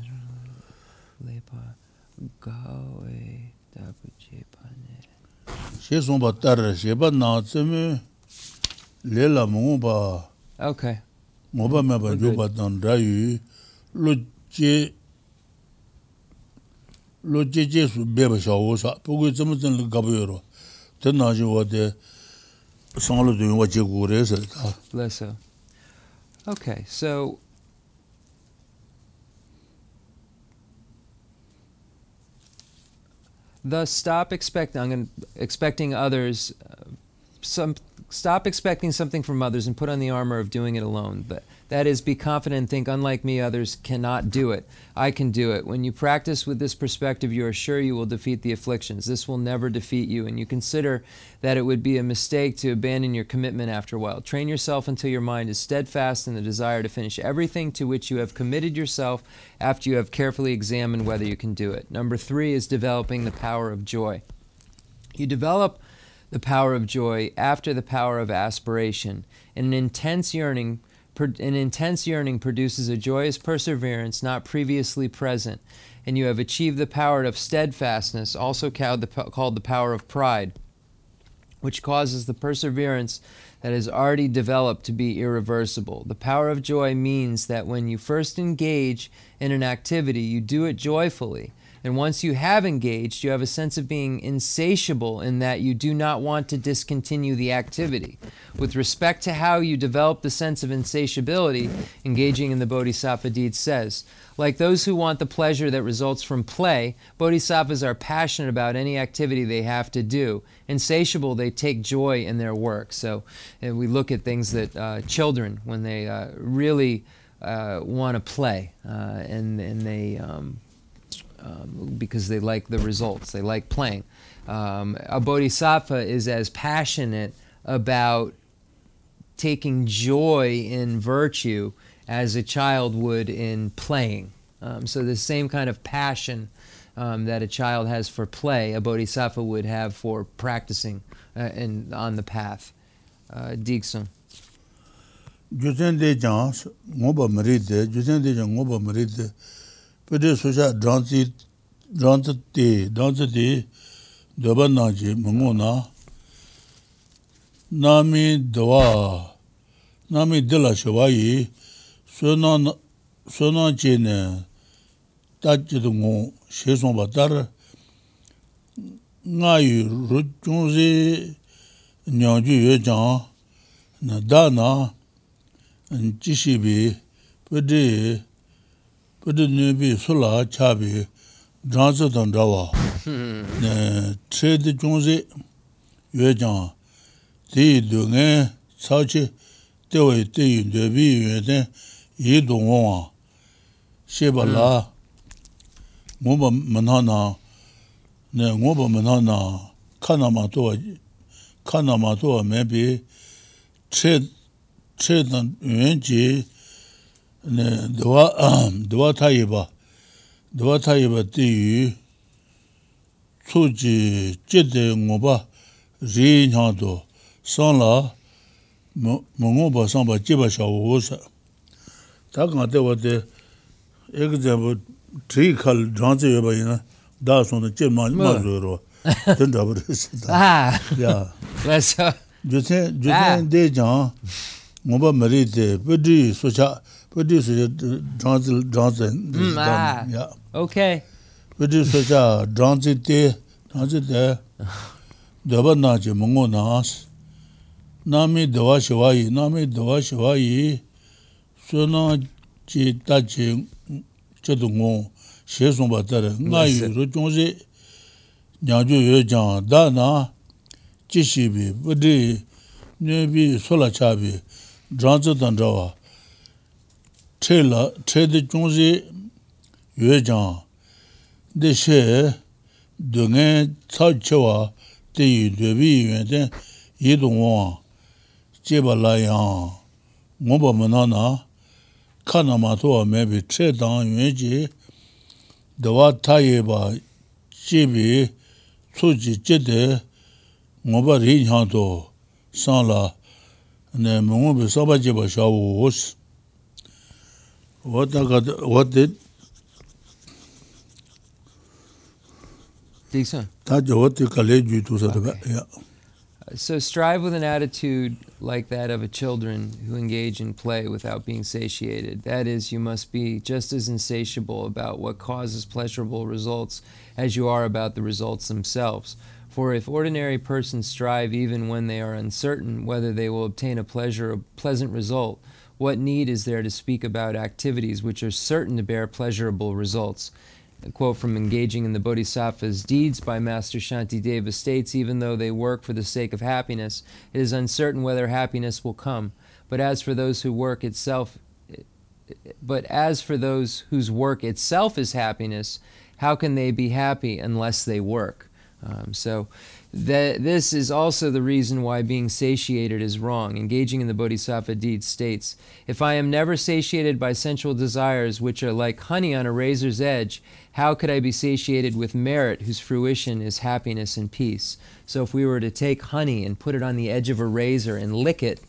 les pas gawe da pichi pane. She samba tar she ba na tsemu le la mo ba. Okay. Mo ba me ba jo ba dan da yu lo che lo je je su be ba sha wo sa bu ge zhe zhen le ga bu yo ro de na ji wo de song le de wo je gu re. Okay, so thus stop expecting I'm expecting others uh, some stop expecting something from others and put on the armor of doing it alone but that is be confident and think unlike me others cannot do it i can do it when you practice with this perspective you are sure you will defeat the afflictions this will never defeat you and you consider that it would be a mistake to abandon your commitment after a while. Train yourself until your mind is steadfast in the desire to finish everything to which you have committed yourself after you have carefully examined whether you can do it. Number three is developing the power of joy. You develop the power of joy after the power of aspiration. An intense yearning an intense yearning produces a joyous perseverance not previously present, and you have achieved the power of steadfastness, also called the, called the power of pride which causes the perseverance that is already developed to be irreversible. The power of joy means that when you first engage in an activity, you do it joyfully. And once you have engaged, you have a sense of being insatiable in that you do not want to discontinue the activity. With respect to how you develop the sense of insatiability, engaging in the Bodhisattva deed says, like those who want the pleasure that results from play, bodhisattvas are passionate about any activity they have to do. Insatiable, they take joy in their work. So and we look at things that uh, children, when they uh, really uh, want to play uh, and, and they, um, um, because they like the results, they like playing. Um, a bodhisattva is as passionate about taking joy in virtue as a child would in playing. Um, so the same kind of passion um, that a child has for play, a bodhisattva would have for practicing uh, in, on the path. Uh, Digsun. Gyuzen de jang ngoba mari de, jang ngoba pade socha dranzi, dranzi te, dranzi te dhaba nangji mungo na. Nami dhawa, nami dhila shivayi sunan che ne tachido ngon she somba tar. Nga yu ruchungzi nyangju yu jang na da na jishibi pade pati nyubi sula chabi zhangzi dan zhawa che di zhungzi yue jang di du ngen cao chi dewa di yun debi yun ten yi du ngongwa sheba la ngoba manha na ngoba manha na kana ma tuwa kana ma tuwa mebi che dan yun ji 네 도와 도와 타이바. 도와 타이바 띠유. 소지 제데 ngoba ri nyado san la mo ngoba san ba jeba sha wo sa ta ga de wa de example tri khal dhan je ba ina da son de che ma ma zo ro den da ba ha ya wesa jose jose de jan ngoba mari de pedi so cha producer Johnson Johnson mm, ah, yeah. Okay. Producer cha Johnson te Johnson te. Daba na che mongo na na mi dawa shwa yi na mi dawa shwa yi. So na chi ta chi che du ngo she song ba ta nga yu ro chong je nya ju ye jang da na chi shi bi bu di ne bi so la cha bi Johnson dan jawa che la, che de chungzi yue jang, de she, de ngen tsab chewa, de yu debi yuen ten, yi dung wang, che ba la yang, ngon pa mana na, ka na ma tuwa mebi che dang yuen ji, dawa ta ye ba, che bi, tsu ji che de, ngon pa ri nyang to, san la, ne mungu bi saba che ba sha wu What I got, what did? Dixon. Tā jawa tī kālē jū tū sā tā bā. Okay. So strive with an attitude like that of a children who engage in play without being satiated. That is, you must be just as insatiable about what causes pleasurable results as you are about the results themselves. For if ordinary persons strive even when they are uncertain whether they will obtain a pleasure a pleasant result, what need is there to speak about activities which are certain to bear pleasurable results? A quote from Engaging in the Bodhisattva's Deeds by Master Shantideva states Even though they work for the sake of happiness, it is uncertain whether happiness will come. But as for those who work itself, but as for those whose work itself is happiness, how can they be happy unless they work? Um, so, that this is also the reason why being satiated is wrong. Engaging in the Bodhisattva deed states If I am never satiated by sensual desires, which are like honey on a razor's edge, how could I be satiated with merit, whose fruition is happiness and peace? So, if we were to take honey and put it on the edge of a razor and lick it,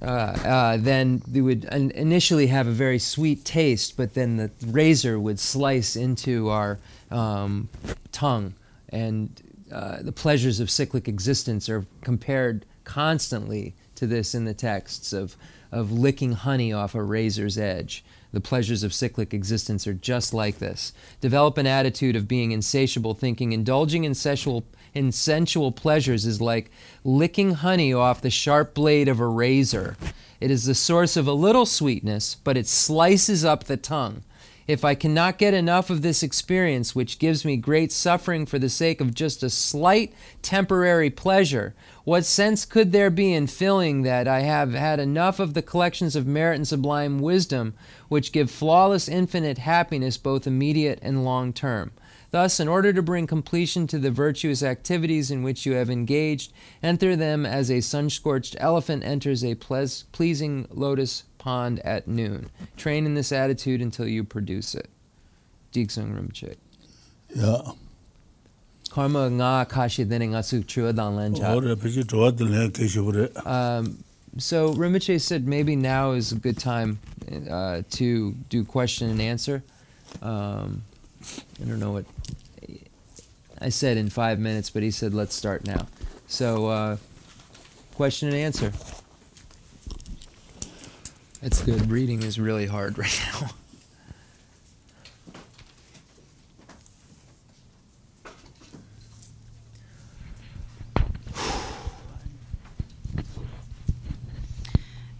uh, uh, then we would in- initially have a very sweet taste, but then the razor would slice into our um, tongue, and uh, the pleasures of cyclic existence are compared constantly to this in the texts of, of licking honey off a razor's edge. The pleasures of cyclic existence are just like this. Develop an attitude of being insatiable, thinking indulging in sensual, in sensual pleasures is like licking honey off the sharp blade of a razor. It is the source of a little sweetness, but it slices up the tongue. If I cannot get enough of this experience, which gives me great suffering for the sake of just a slight temporary pleasure, what sense could there be in feeling that I have had enough of the collections of merit and sublime wisdom, which give flawless infinite happiness both immediate and long term? Thus, in order to bring completion to the virtuous activities in which you have engaged, enter them as a sun scorched elephant enters a pleas- pleasing lotus pond at noon. Train in this attitude until you produce it. Diksung Rinpoche. Jā. Karma nga kashi dene nga su chua dan lan cha. Hō pēchī chōwa tī lē kēshī pū rē. Um, so Rinpoche said maybe now is a good time uh, to do question and answer. Um, I don't know what I said in five minutes, but he said let's start now. So uh, question and answer. It's good. Reading is really hard right now.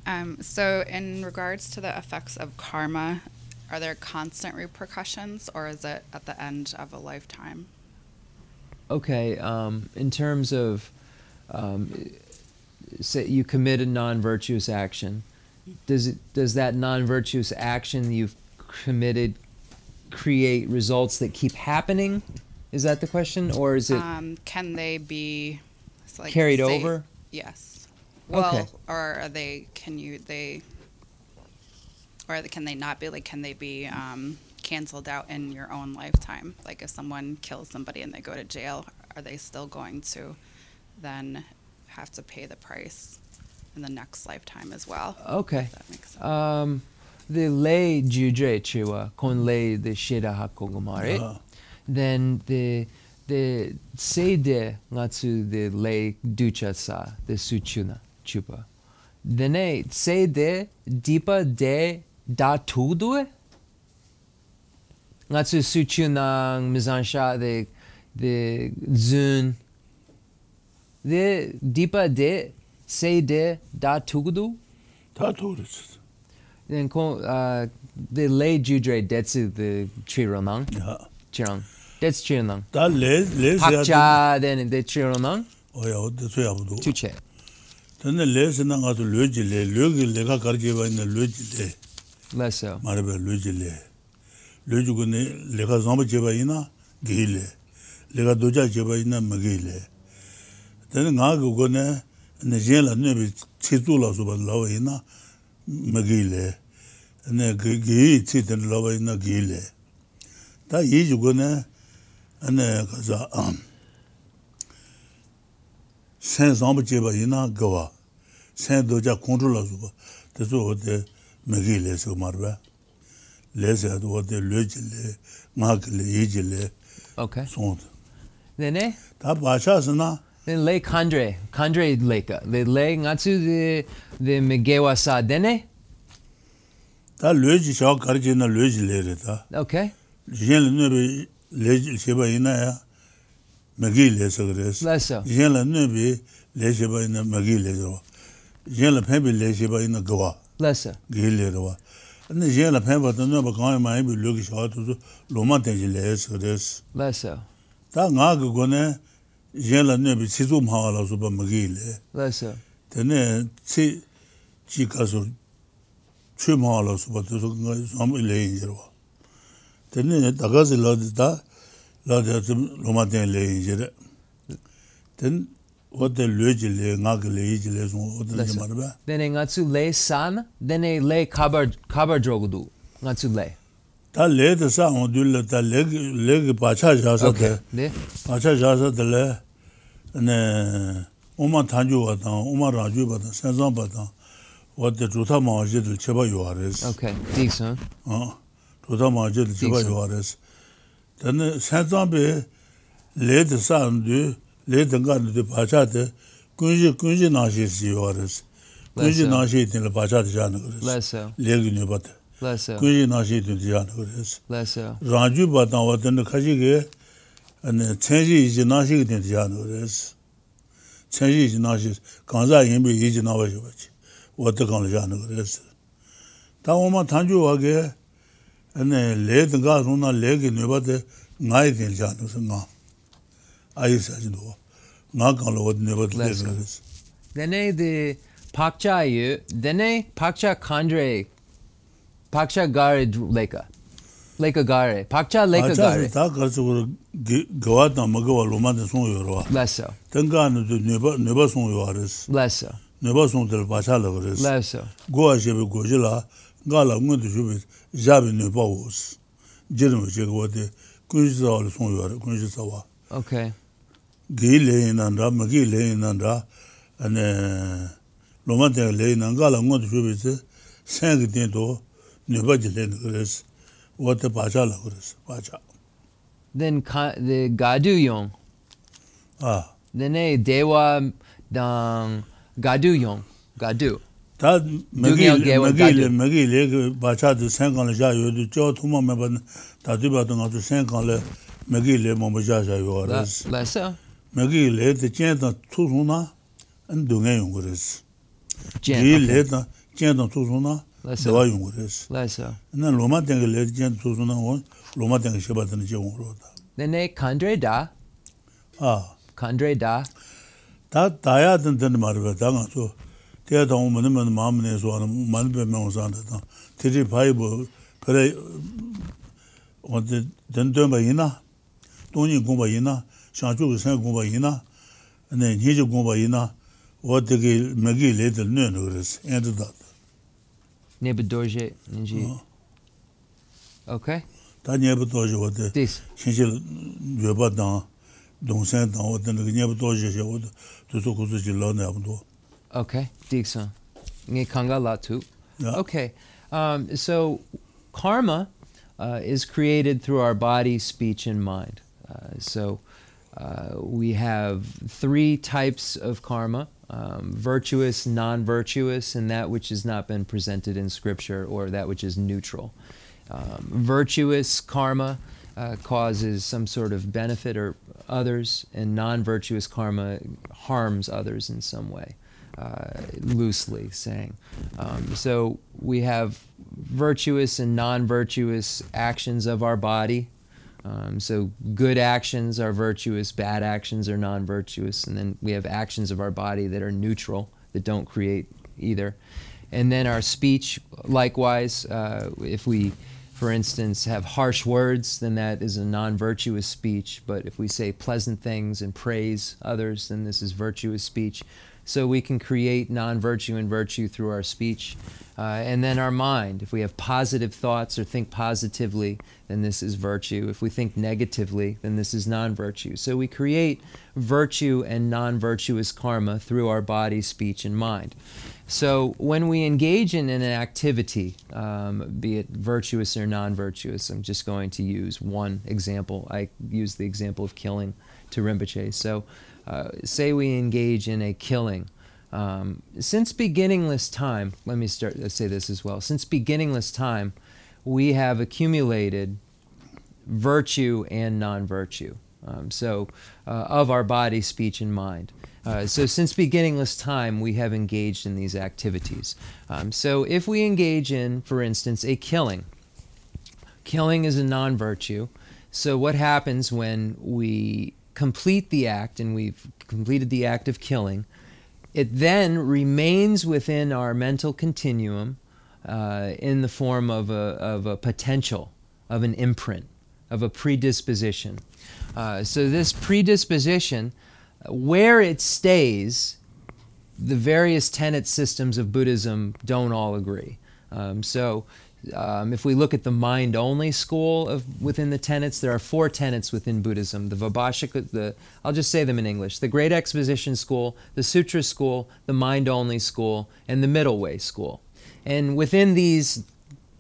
Um, so, in regards to the effects of karma, are there constant repercussions or is it at the end of a lifetime? Okay, um, in terms of, um, say you commit a non-virtuous action, does it does that non-virtuous action you've committed create results that keep happening? Is that the question, or is it Um, can they be like, carried say- over? Yes. Well, Okay. or are they? Can you they? Or can they not be like? Can they be um, canceled out in your own lifetime? Like if someone kills somebody and they go to jail, are they still going to then have to pay the price in the next lifetime as well? Okay. That makes sense. Um, the lei juje chiwa kon lei the shida hakogomare. Jā. then the the seide ngatsu the lei ducha sa the suchuna chupa dene seide dipa de da tudue ngatsu suchunang mizansha the the zun the dipa de say de da tugudu? Da tugudu. Then ko uh the lay judre that's the chironang yeah chirang. That's chironang da le le pakcha then the chironang oh ya de so ya bu chuche. Then the le sin nga to le ji le. Le gi le ka kar ji ba ne le ji le. La sa mare ba le ji le. Le ju ne le ka zam ji ba ina gi le. Le ka do ja ji ba ina ma gi le. Then nga go ne ane jen la nebe chezu la soba lawa ina ma geyi le, ane geyi che ten lawa ina geyi le. Ta yi jugo ne, ane kaza, sen zamba cheba ina gawa, sen doja kontro la soba, teso ote ma geyi le se marwa. Le se ato ote le je le, nga ke le, ye je le, sonda. Nene? Ta bacha se na, the lake kandre. Kandre lake. The lake ngatsu the the megewa sa. Dene? Ta loji sha karje na loji le re ta. Okay jen le ne be le se ba ina ya megi le so gre jen le ne be le se ba ina megi le so jen le pe be le se ba ina gwa lesa ge le ro ne jen le pe ba ta ne ba ka ma be loji sha tu lo ma te le so gre lesa ta nga go ne yin la nipi chizu mawa la supa magi ili. Vaisa. Tene chi chi kaso chui mawa la supa tiso nga suamu ili yin jirwa. Tene dakazi la di ta la di atim loma ten ili yin jirwa. Tene ote lue ji le, nga ki le yi ji le sunga ote ji marba. Tene nga tsu le san, tene le kabar drogu du, nga tsu le. tā lē tā sā ngō dū lē tā lē kī pāchā yāsā tā pāchā yāsā tā lē nē umā tāñchū wā tāng, umā rāñchū wā tāng, sēnsāng wā tāng wā tā chūtā mā wā jī tā chibā yuwa rēs ok, dīk sā chūtā mā wā jī tā chibā yuwa rēs tā nē sēnsāng bē lē tā sā ngō dū lē tā ngā dū tā pāchā tā kuñjī kuñjī nā shī sī yuwa rēs kuñjī nā shī tā lē pāchā tā yā nā rēs lē kī nyū bā tā kuyi nashi dinti yaani kuris. Rangyu batang wadan kashi ge chenji iji nashi ki dinti yaani kuris. Chenji iji nashi, kanza yinbi iji nawa shibachi, wadan kanla yaani kuris. Ta oma tanju wage le dinga runa le ki nipa de ngayi dinti yaani kuris, nga. Ayi saji duwa, nga kanla wadan nipa de le kuris. Dene di pakcha yu, dene pakcha kandre paksha gare leka leka gare. Paksha leka gare. Ta gar chu gawa ta magawa loma de son yo ro la so tanga no de neba neba son yo ares la so neba son de pacha la ares la so go a je be go je la ga la ngun de ju be ja be ne ba os je no je go de kun ji za son yo kun ji za wa. Okay. Ge le nan da ma ge le nan da ane loma de le nan ga la ngun de ju be se sen ge de do Nyuba jilen kuris, wate pacha la kuris, pacha. Then ka, the gadu yong. Ah. Then eh, dewa dang gadu yong, gadu. Tā mēgīli, mēgīli, bāchā tu sēngkāng lé shāyō, tu chō tūmā mē bā, tā tū bā tu ngā tu sēngkāng lé mēgīli mō mō shā shāyō gā rēs. Lē sā? Mēgīli, tē chēn tā tū sū na, ān dū ngē yōng gā rēs. Chēn tā? Gī lē tā, chēn tā tū sū na, dawa yungu res. Laisa. Na loma tenka ler jen tsuzu na on, loma tenka sheba tani je ungu roda. Nene kandre da? Ah. Kandre da? Ta daya tani tani marwa, ta nga so, tega tangu mani mani maa mani so, mani pe me onsa anta tang, tiri payi bo, kare, onte, tani tuenba ina, toni gomba ina, shanchu ki san gomba ina, nyeji gomba ina, o tegi megi le tali nyo nyo res, enta tata. Nebe dorje nji. Okay. Ta nebe dorje wo de. Eh, this. Yoba da dongsen da wo de nebe dorje je wo de so ko ji la na do. Okay. Dixon. Nge kanga la tu. Okay. Um, so karma uh, is created through our body, speech, and mind. Uh, so uh, we have three types of karma um, virtuous, non virtuous, and that which has not been presented in scripture or that which is neutral. Um, virtuous karma uh, causes some sort of benefit or others, and non virtuous karma harms others in some way uh, loosely saying. Um, so we have virtuous and non virtuous actions of our body. Um, so good actions are virtuous, bad actions are non virtuous, and then we have actions of our body that are neutral, that don't create either. And then our speech, likewise, uh, if we, for instance, have harsh words, then that is a non virtuous speech. But if we say pleasant things and praise others, then this is virtuous speech. So we can create non virtue and virtue through our speech. Uh, and then our mind. If we have positive thoughts or think positively, then this is virtue. If we think negatively, then this is non virtue. So we create virtue and non virtuous karma through our body, speech, and mind. So when we engage in an activity, um, be it virtuous or non virtuous, I'm just going to use one example. I use the example of killing to Rinpoche. So, uh, say we engage in a killing. Um, since beginningless time, let me start. Let's say this as well. Since beginningless time, we have accumulated virtue and non-virtue. Um, so, uh, of our body, speech, and mind. Uh, so, since beginningless time, we have engaged in these activities. Um, so, if we engage in, for instance, a killing, killing is a non virtue. So, what happens when we complete the act and we've completed the act of killing? It then remains within our mental continuum uh, in the form of a, of a potential, of an imprint, of a predisposition. Uh, so, this predisposition, where it stays, the various tenet systems of Buddhism don't all agree. Um, so, um, if we look at the mind only school of within the tenets, there are four tenets within Buddhism. The Vaibhashika, the I'll just say them in English: the Great Exposition school, the Sutra school, the mind only school, and the Middle Way school. And within these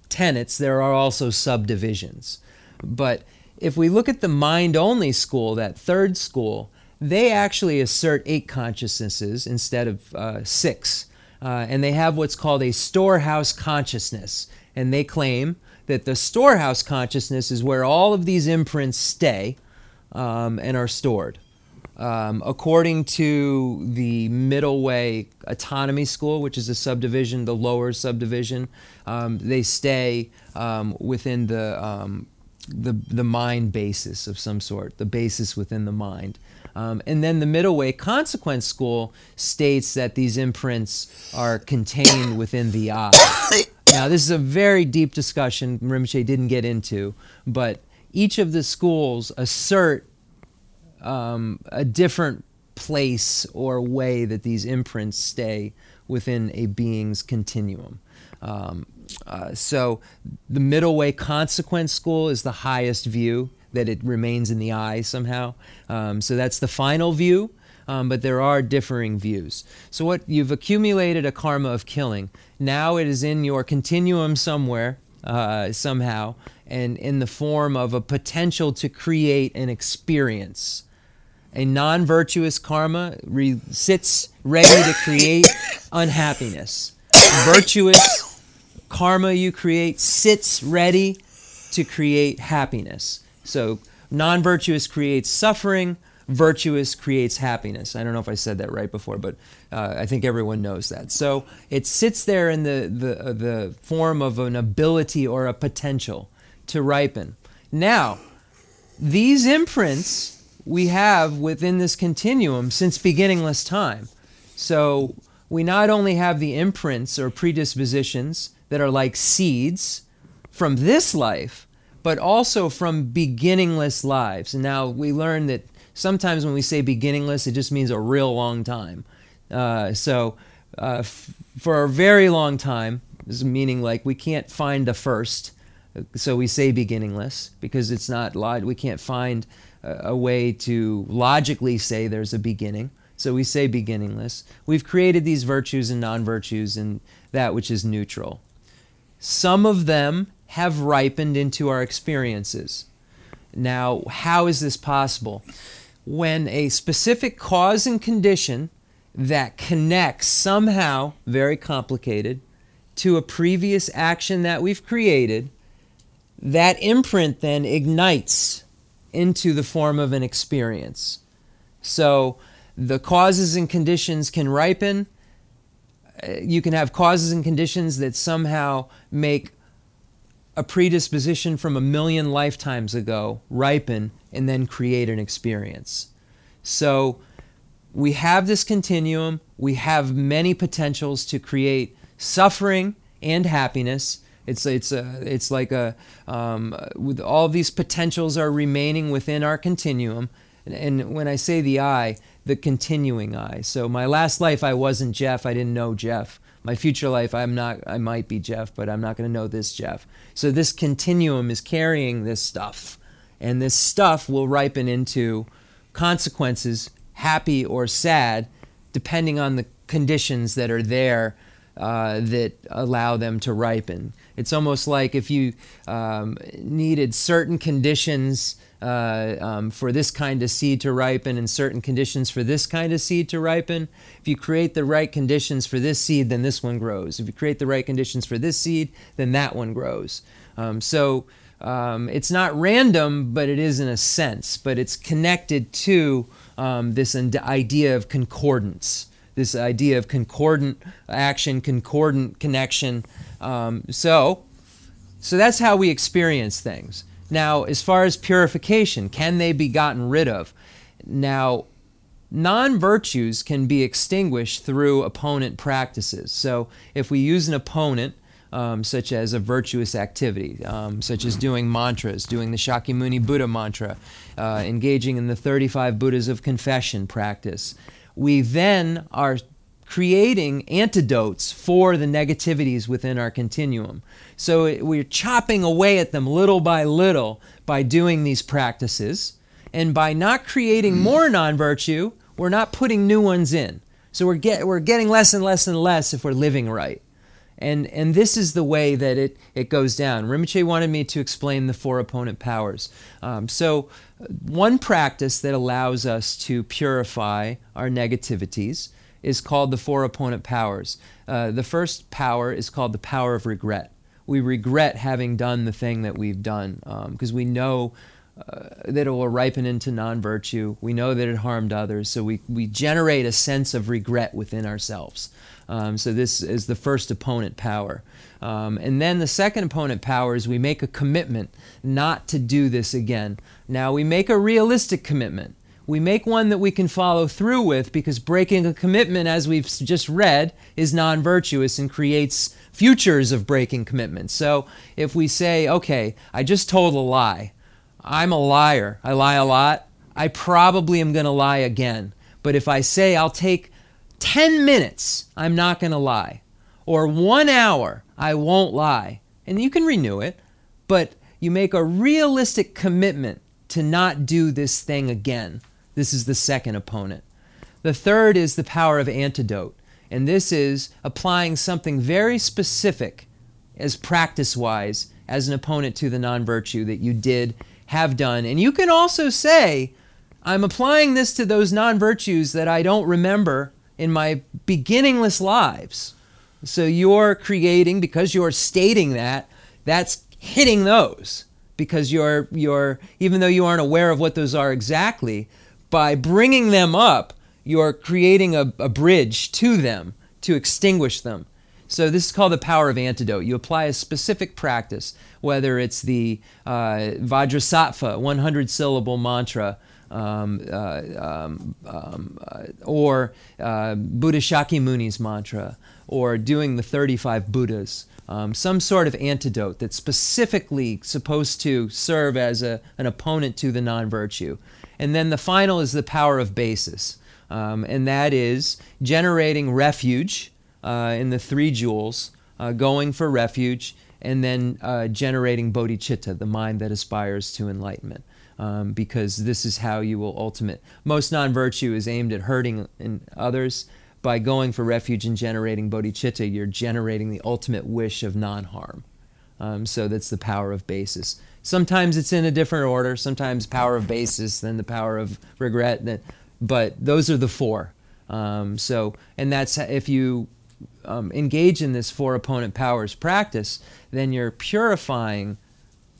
tenets, there are also subdivisions. But if we look at the mind only school, that third school, they actually assert eight consciousnesses instead of uh, six. Uh, and they have what's called a storehouse consciousness and they claim that the storehouse consciousness is where all of these imprints stay um, and are stored. Um, according to the Middle Way Autonomy School, which is a subdivision, the lower subdivision, um, they stay um, within the, um, the, the mind basis of some sort, the basis within the mind. Um, and then the middle way consequence school states that these imprints are contained within the I. Now, this is a very deep discussion Rinpoche didn't get into, but each of the schools assert um, a different place or way that these imprints stay within a being's continuum. Um, uh, so, the middle way consequence school is the highest view that it remains in the I somehow. Um, so, that's the final view. Um, but there are differing views. So, what you've accumulated a karma of killing. Now it is in your continuum somewhere, uh, somehow, and in the form of a potential to create an experience. A non virtuous karma re- sits ready to create unhappiness. Virtuous karma you create sits ready to create happiness. So, non virtuous creates suffering, virtuous creates happiness. I don't know if I said that right before, but uh, I think everyone knows that. So it sits there in the, the, uh, the form of an ability or a potential to ripen. Now, these imprints we have within this continuum since beginningless time. So we not only have the imprints or predispositions that are like seeds from this life, but also from beginningless lives. And now we learn that sometimes when we say beginningless, it just means a real long time. Uh, so uh, f- for a very long time, meaning like we can't find the first, so we say beginningless because it's not log- we can't find a, a way to logically say there's a beginning. So we say beginningless. We've created these virtues and non virtues and that which is neutral. Some of them have ripened into our experiences. Now, how is this possible? When a specific cause and condition that connects somehow, very complicated, to a previous action that we've created, that imprint then ignites into the form of an experience. So the causes and conditions can ripen. Uh, you can have causes and conditions that somehow make a predisposition from a million lifetimes ago ripen and then create an experience. So we have this continuum, we have many potentials to create suffering and happiness. It's, it's, a, it's like a, um, with all these potentials are remaining within our continuum. And, and when I say the I, the continuing I. So my last life, I wasn't Jeff, I didn't know Jeff. My future life, I'm not, I might be Jeff, but I'm not going to know this Jeff. So this continuum is carrying this stuff and this stuff will ripen into consequences, happy or sad, depending on the conditions that are there uh, that allow them to ripen. It's almost like if you um, needed certain conditions uh, um, for this kind of seed to ripen and certain conditions for this kind of seed to ripen. If you create the right conditions for this seed, then this one grows. If you create the right conditions for this seed, then that one grows. Um, so um, it's not random, but it is in a sense, but it's connected to um, this idea of concordance, this idea of concordant action, concordant connection. Um, so, so that's how we experience things. Now, as far as purification, can they be gotten rid of? Now, non virtues can be extinguished through opponent practices. So, if we use an opponent, um, such as a virtuous activity, um, such as doing mantras, doing the Shakyamuni Buddha mantra, uh, engaging in the 35 Buddhas of confession practice, we then are creating antidotes for the negativities within our continuum. So it, we're chopping away at them little by little by doing these practices. And by not creating more non virtue, we're not putting new ones in. So we're, get, we're getting less and less and less if we're living right. And, and this is the way that it, it goes down. Rinpoche wanted me to explain the four opponent powers. Um, so, one practice that allows us to purify our negativities is called the four opponent powers. Uh, the first power is called the power of regret. We regret having done the thing that we've done because um, we know uh, that it will ripen into non virtue. We know that it harmed others, so we, we generate a sense of regret within ourselves. Um, so, this is the first opponent power. Um, and then the second opponent power is we make a commitment not to do this again. Now, we make a realistic commitment we make one that we can follow through with because breaking a commitment, as we've just read, is non virtuous and creates futures of breaking commitments. So if we say, okay, I just told a lie, I'm a liar, I lie a lot, I probably am going to lie again. But if I say I'll take 10 minutes, I'm not going to lie, or one hour, I won't lie, and you can renew it, but you make a realistic commitment to not do this thing again this is the second opponent. The third is the power of antidote, and this is applying something very specific as practice wise as an opponent to the non virtue that you did have done. And you can also say, I'm applying this to those non virtues that I don't remember in my beginningless lives. So you're creating, because you're stating that, that's hitting those because you're, you're even though you aren't aware of what those are exactly, by bringing them up, you're creating a, a bridge to them to extinguish them. So this is called the power of antidote. You apply a specific practice, whether it's the uh, Vajrasattva 100 syllable mantra, um, uh, um, um, uh, or uh, Buddha Shakyamuni's mantra, or doing the 35 Buddhas. Um, some sort of antidote that's specifically supposed to serve as a, an opponent to the non virtue. And then the final is the power of basis, um, and that is generating refuge uh, in the three jewels, uh, going for refuge, and then generating bodhicitta, the mind that aspires to enlightenment. Um, because this is how you will ultimate. Most non virtue is aimed at hurting in others. By going for refuge and generating bodhicitta, you're generating the ultimate wish of non harm. Um, so that's the power of basis. Sometimes it's in a different order. Sometimes power of basis, then the power of regret. But those are the four. Um, so, and that's if you um, engage in this four opponent powers practice, then you're purifying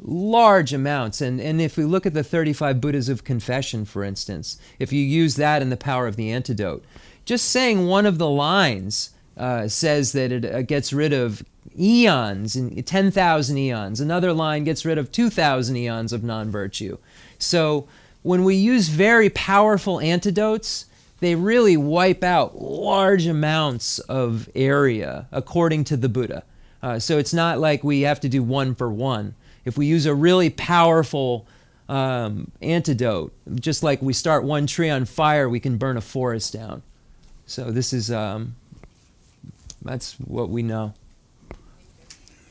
large amounts. And, and if we look at the 35 Buddhas of confession, for instance, if you use that in the power of the antidote, just saying one of the lines uh, says that it uh, gets rid of eons and 10,000 eons. Another line gets rid of 2,000 eons of non virtue. So when we use very powerful antidotes, they really wipe out large amounts of area according to the Buddha. Uh, so it's not like we have to do one for one if we use a really powerful um, antidote, just like we start one tree on fire, we can burn a forest down. So this is um, that's what we know.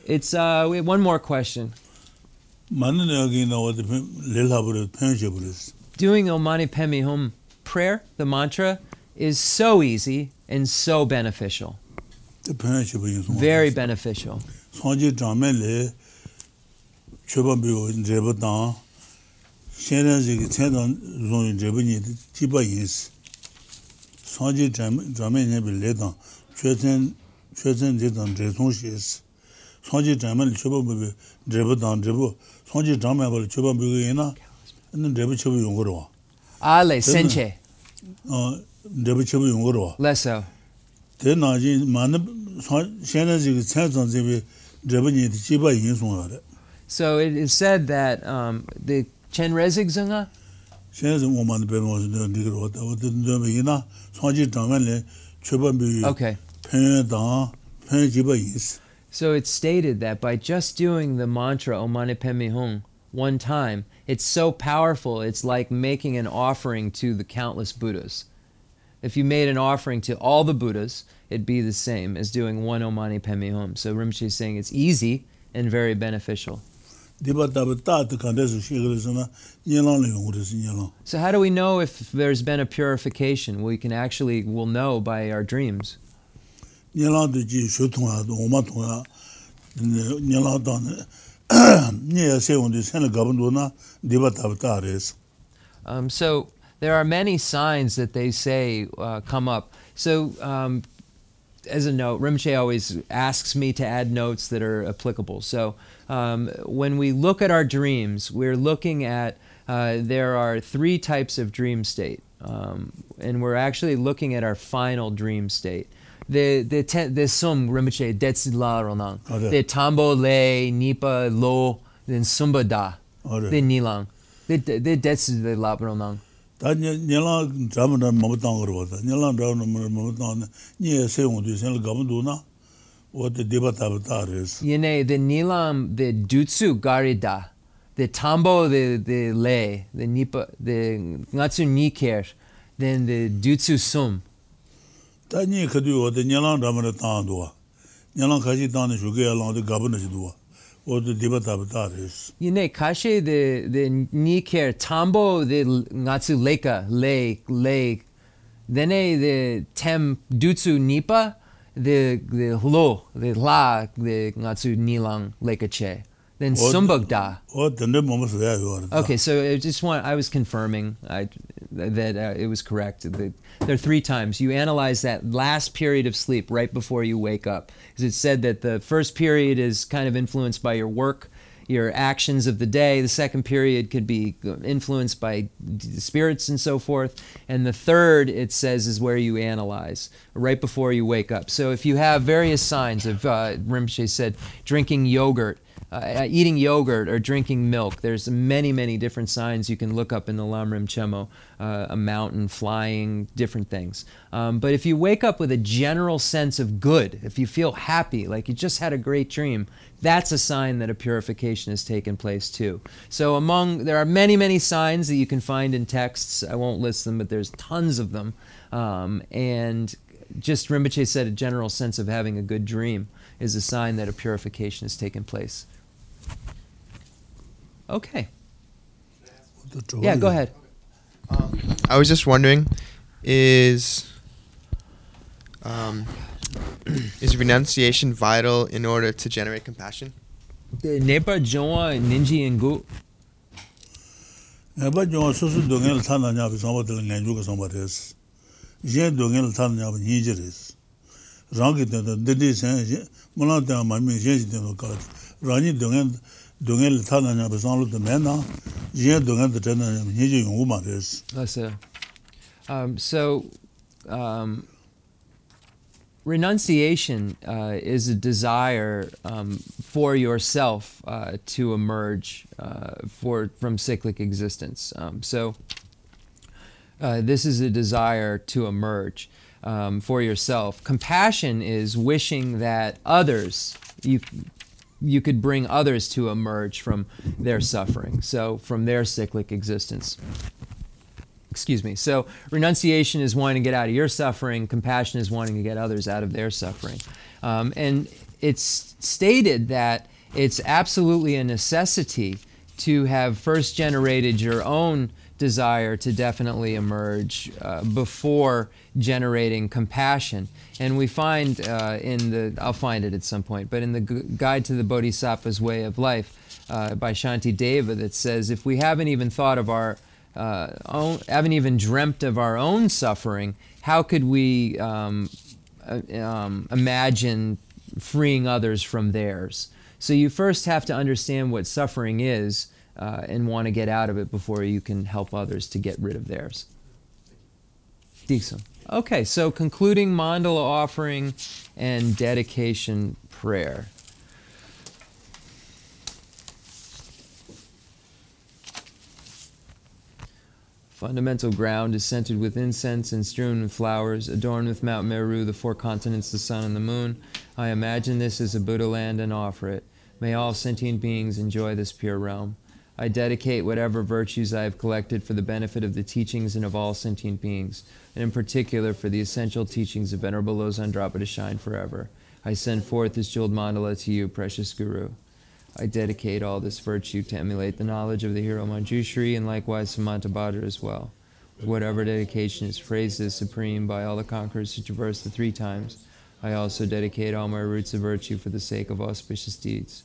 It's uh, we have one more question. Doing Omani Pemi Hum prayer, the mantra, is so easy and so beneficial. Very beneficial. chöpa biyo dreba tang, shenren zhegi chen tang zhong dreba nyi tiba yinsi. Sanji drame nyebi le tang, chö chen de tang dre zhong shi yinsi. Sanji drame li chöpa biyo dreba tang dreba, sanji drame bali chöpa biyo yina, ina dreba chöpa yungorwa. Ale, senche. Dreba chöpa yungorwa. Leso. Te na zhi, ma na shenren zhegi chen tang zhebi dreba nyi tiba yinsi So it is said that um, the Chenrezig Zunga. Okay. So it's stated that by just doing the mantra Om Mani Padme Hum one time, it's so powerful. It's like making an offering to the countless Buddhas. If you made an offering to all the Buddhas, it'd be the same as doing one Om Mani Padme Hum. So Rinpoche is saying it's easy and very beneficial. So how do we know if there's been a purification? We can actually will know by our dreams. Um, so there are many signs that they say uh, come up. So um, as a note, Rinpoche always asks me to add notes that are applicable. So um, when we look at our dreams, we're looking at uh, there are three types of dream state, um, and we're actually looking at our final dream state. The the the sum rimche detsila ronang. The tambo le nipa lo then sumba da. The nilang. The the detsila nilang 다 녀랑 잠은 못 당거든. nilang 잠은 못 당네. 네 세용도 생을 가면 도나 what the Devata avatar is. Yene, the Nilam, the Dutsu Garida, the Tambo, the, the Le, the Nipa, the Ngatsu Niker, then the Dutsu Sum. Ta ni khadu wa the Nilam Ramana Tandua. Nilam Kashi Tani Shugaya Lang, the Gabana Shidua. What the Devata avatar is. Yene, Kashi, the, the Niker, Tambo, the Ngatsu Leka, Le, Le, then the Tem Dutsu Nipa, the the hlo the la the ngatsu nilang lekache then sumbagda. Okay, so I just want I was confirming I, that uh, it was correct. that there are three times you analyze that last period of sleep right before you wake up, because it said that the first period is kind of influenced by your work, your actions of the day. The second period could be influenced by spirits and so forth, and the third it says is where you analyze right before you wake up. So if you have various signs of uh, Rinpoche said drinking yogurt uh, eating yogurt or drinking milk. There's many, many different signs you can look up in the Lamrim Chenmo, uh, a mountain, flying, different things. Um, but if you wake up with a general sense of good, if you feel happy, like you just had a great dream, that's a sign that a purification has taken place too. So among there are many, many signs that you can find in texts. I won't list them, but there's tons of them. Um, and just Rinpoche said a general sense of having a good dream is a sign that a purification has taken place. Okay. Yeah, go ahead. Um, I was just wondering, is um, is renunciation vital in order to generate compassion? Eh, nepa jonwa ninji ingu. Nepa jonwa susu dongel thana nyabi samba tila nganju ka samba res. Yen dongel thana nyabi nyiji res. Rangi tenda, didi sen, mula tena mami, yen jitendo kaji. Rani dongel thana dungen le na ma i see um so um renunciation uh, is a desire um, for yourself uh, to emerge uh, for from cyclic existence. Um, so uh, this is a desire to emerge um, for yourself. Compassion is wishing that others you you could bring others to emerge from their suffering, so from their cyclic existence excuse me. So renunciation is wanting to get out of your suffering. Compassion is wanting to get others out of their suffering. Um, and it's stated that it's absolutely a necessity to have first generated your own desire to definitely emerge uh, before generating compassion. And we find uh, in the, I'll find it at some point, but in the Guide to the Bodhisattva's Way of Life uh, by Shantideva that says if we haven't even thought of our uh, own, haven't even dreamt of our own suffering, how could we um, uh, um, imagine freeing others from theirs? So you first have to understand what suffering is uh, and want to get out of it before you can help others to get rid of theirs. Decent. Okay, so concluding mandala offering and dedication prayer. Fundamental ground is scented with incense and strewn with flowers, adorned with Mount Meru, the four continents, the sun, and the moon. I imagine this as a Buddha land and offer it. May all sentient beings enjoy this pure realm. I dedicate whatever virtues I have collected for the benefit of the teachings and of all sentient beings, and in particular for the essential teachings of Venerable Losang Drapa to shine forever. I send forth this jeweled mandala to you, precious Guru. I dedicate all this virtue to emulate the knowledge of the hero Manjushri and likewise Samantabhadra as well. Whatever dedication is praised as supreme by all the conquerors who traverse the three times, I also dedicate all my roots of virtue for the sake of auspicious deeds.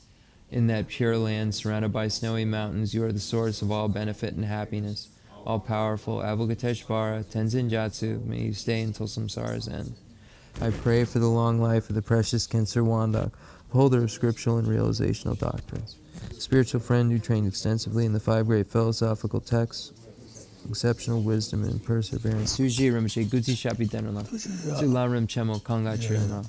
In that pure land surrounded by snowy mountains, you are the source of all benefit and happiness. All powerful Avalokiteshvara, Tenzin Gyatso, may you stay until samsara's end. I pray for the long life of the precious Khensur Wangdak, holder of scriptural and realizational doctrines. Spiritual friend who trained extensively in the five great philosophical texts, exceptional wisdom and perseverance. Suji Rinpoche Guti Shapi Denrala. Sularim Chemo Kanga Chirana.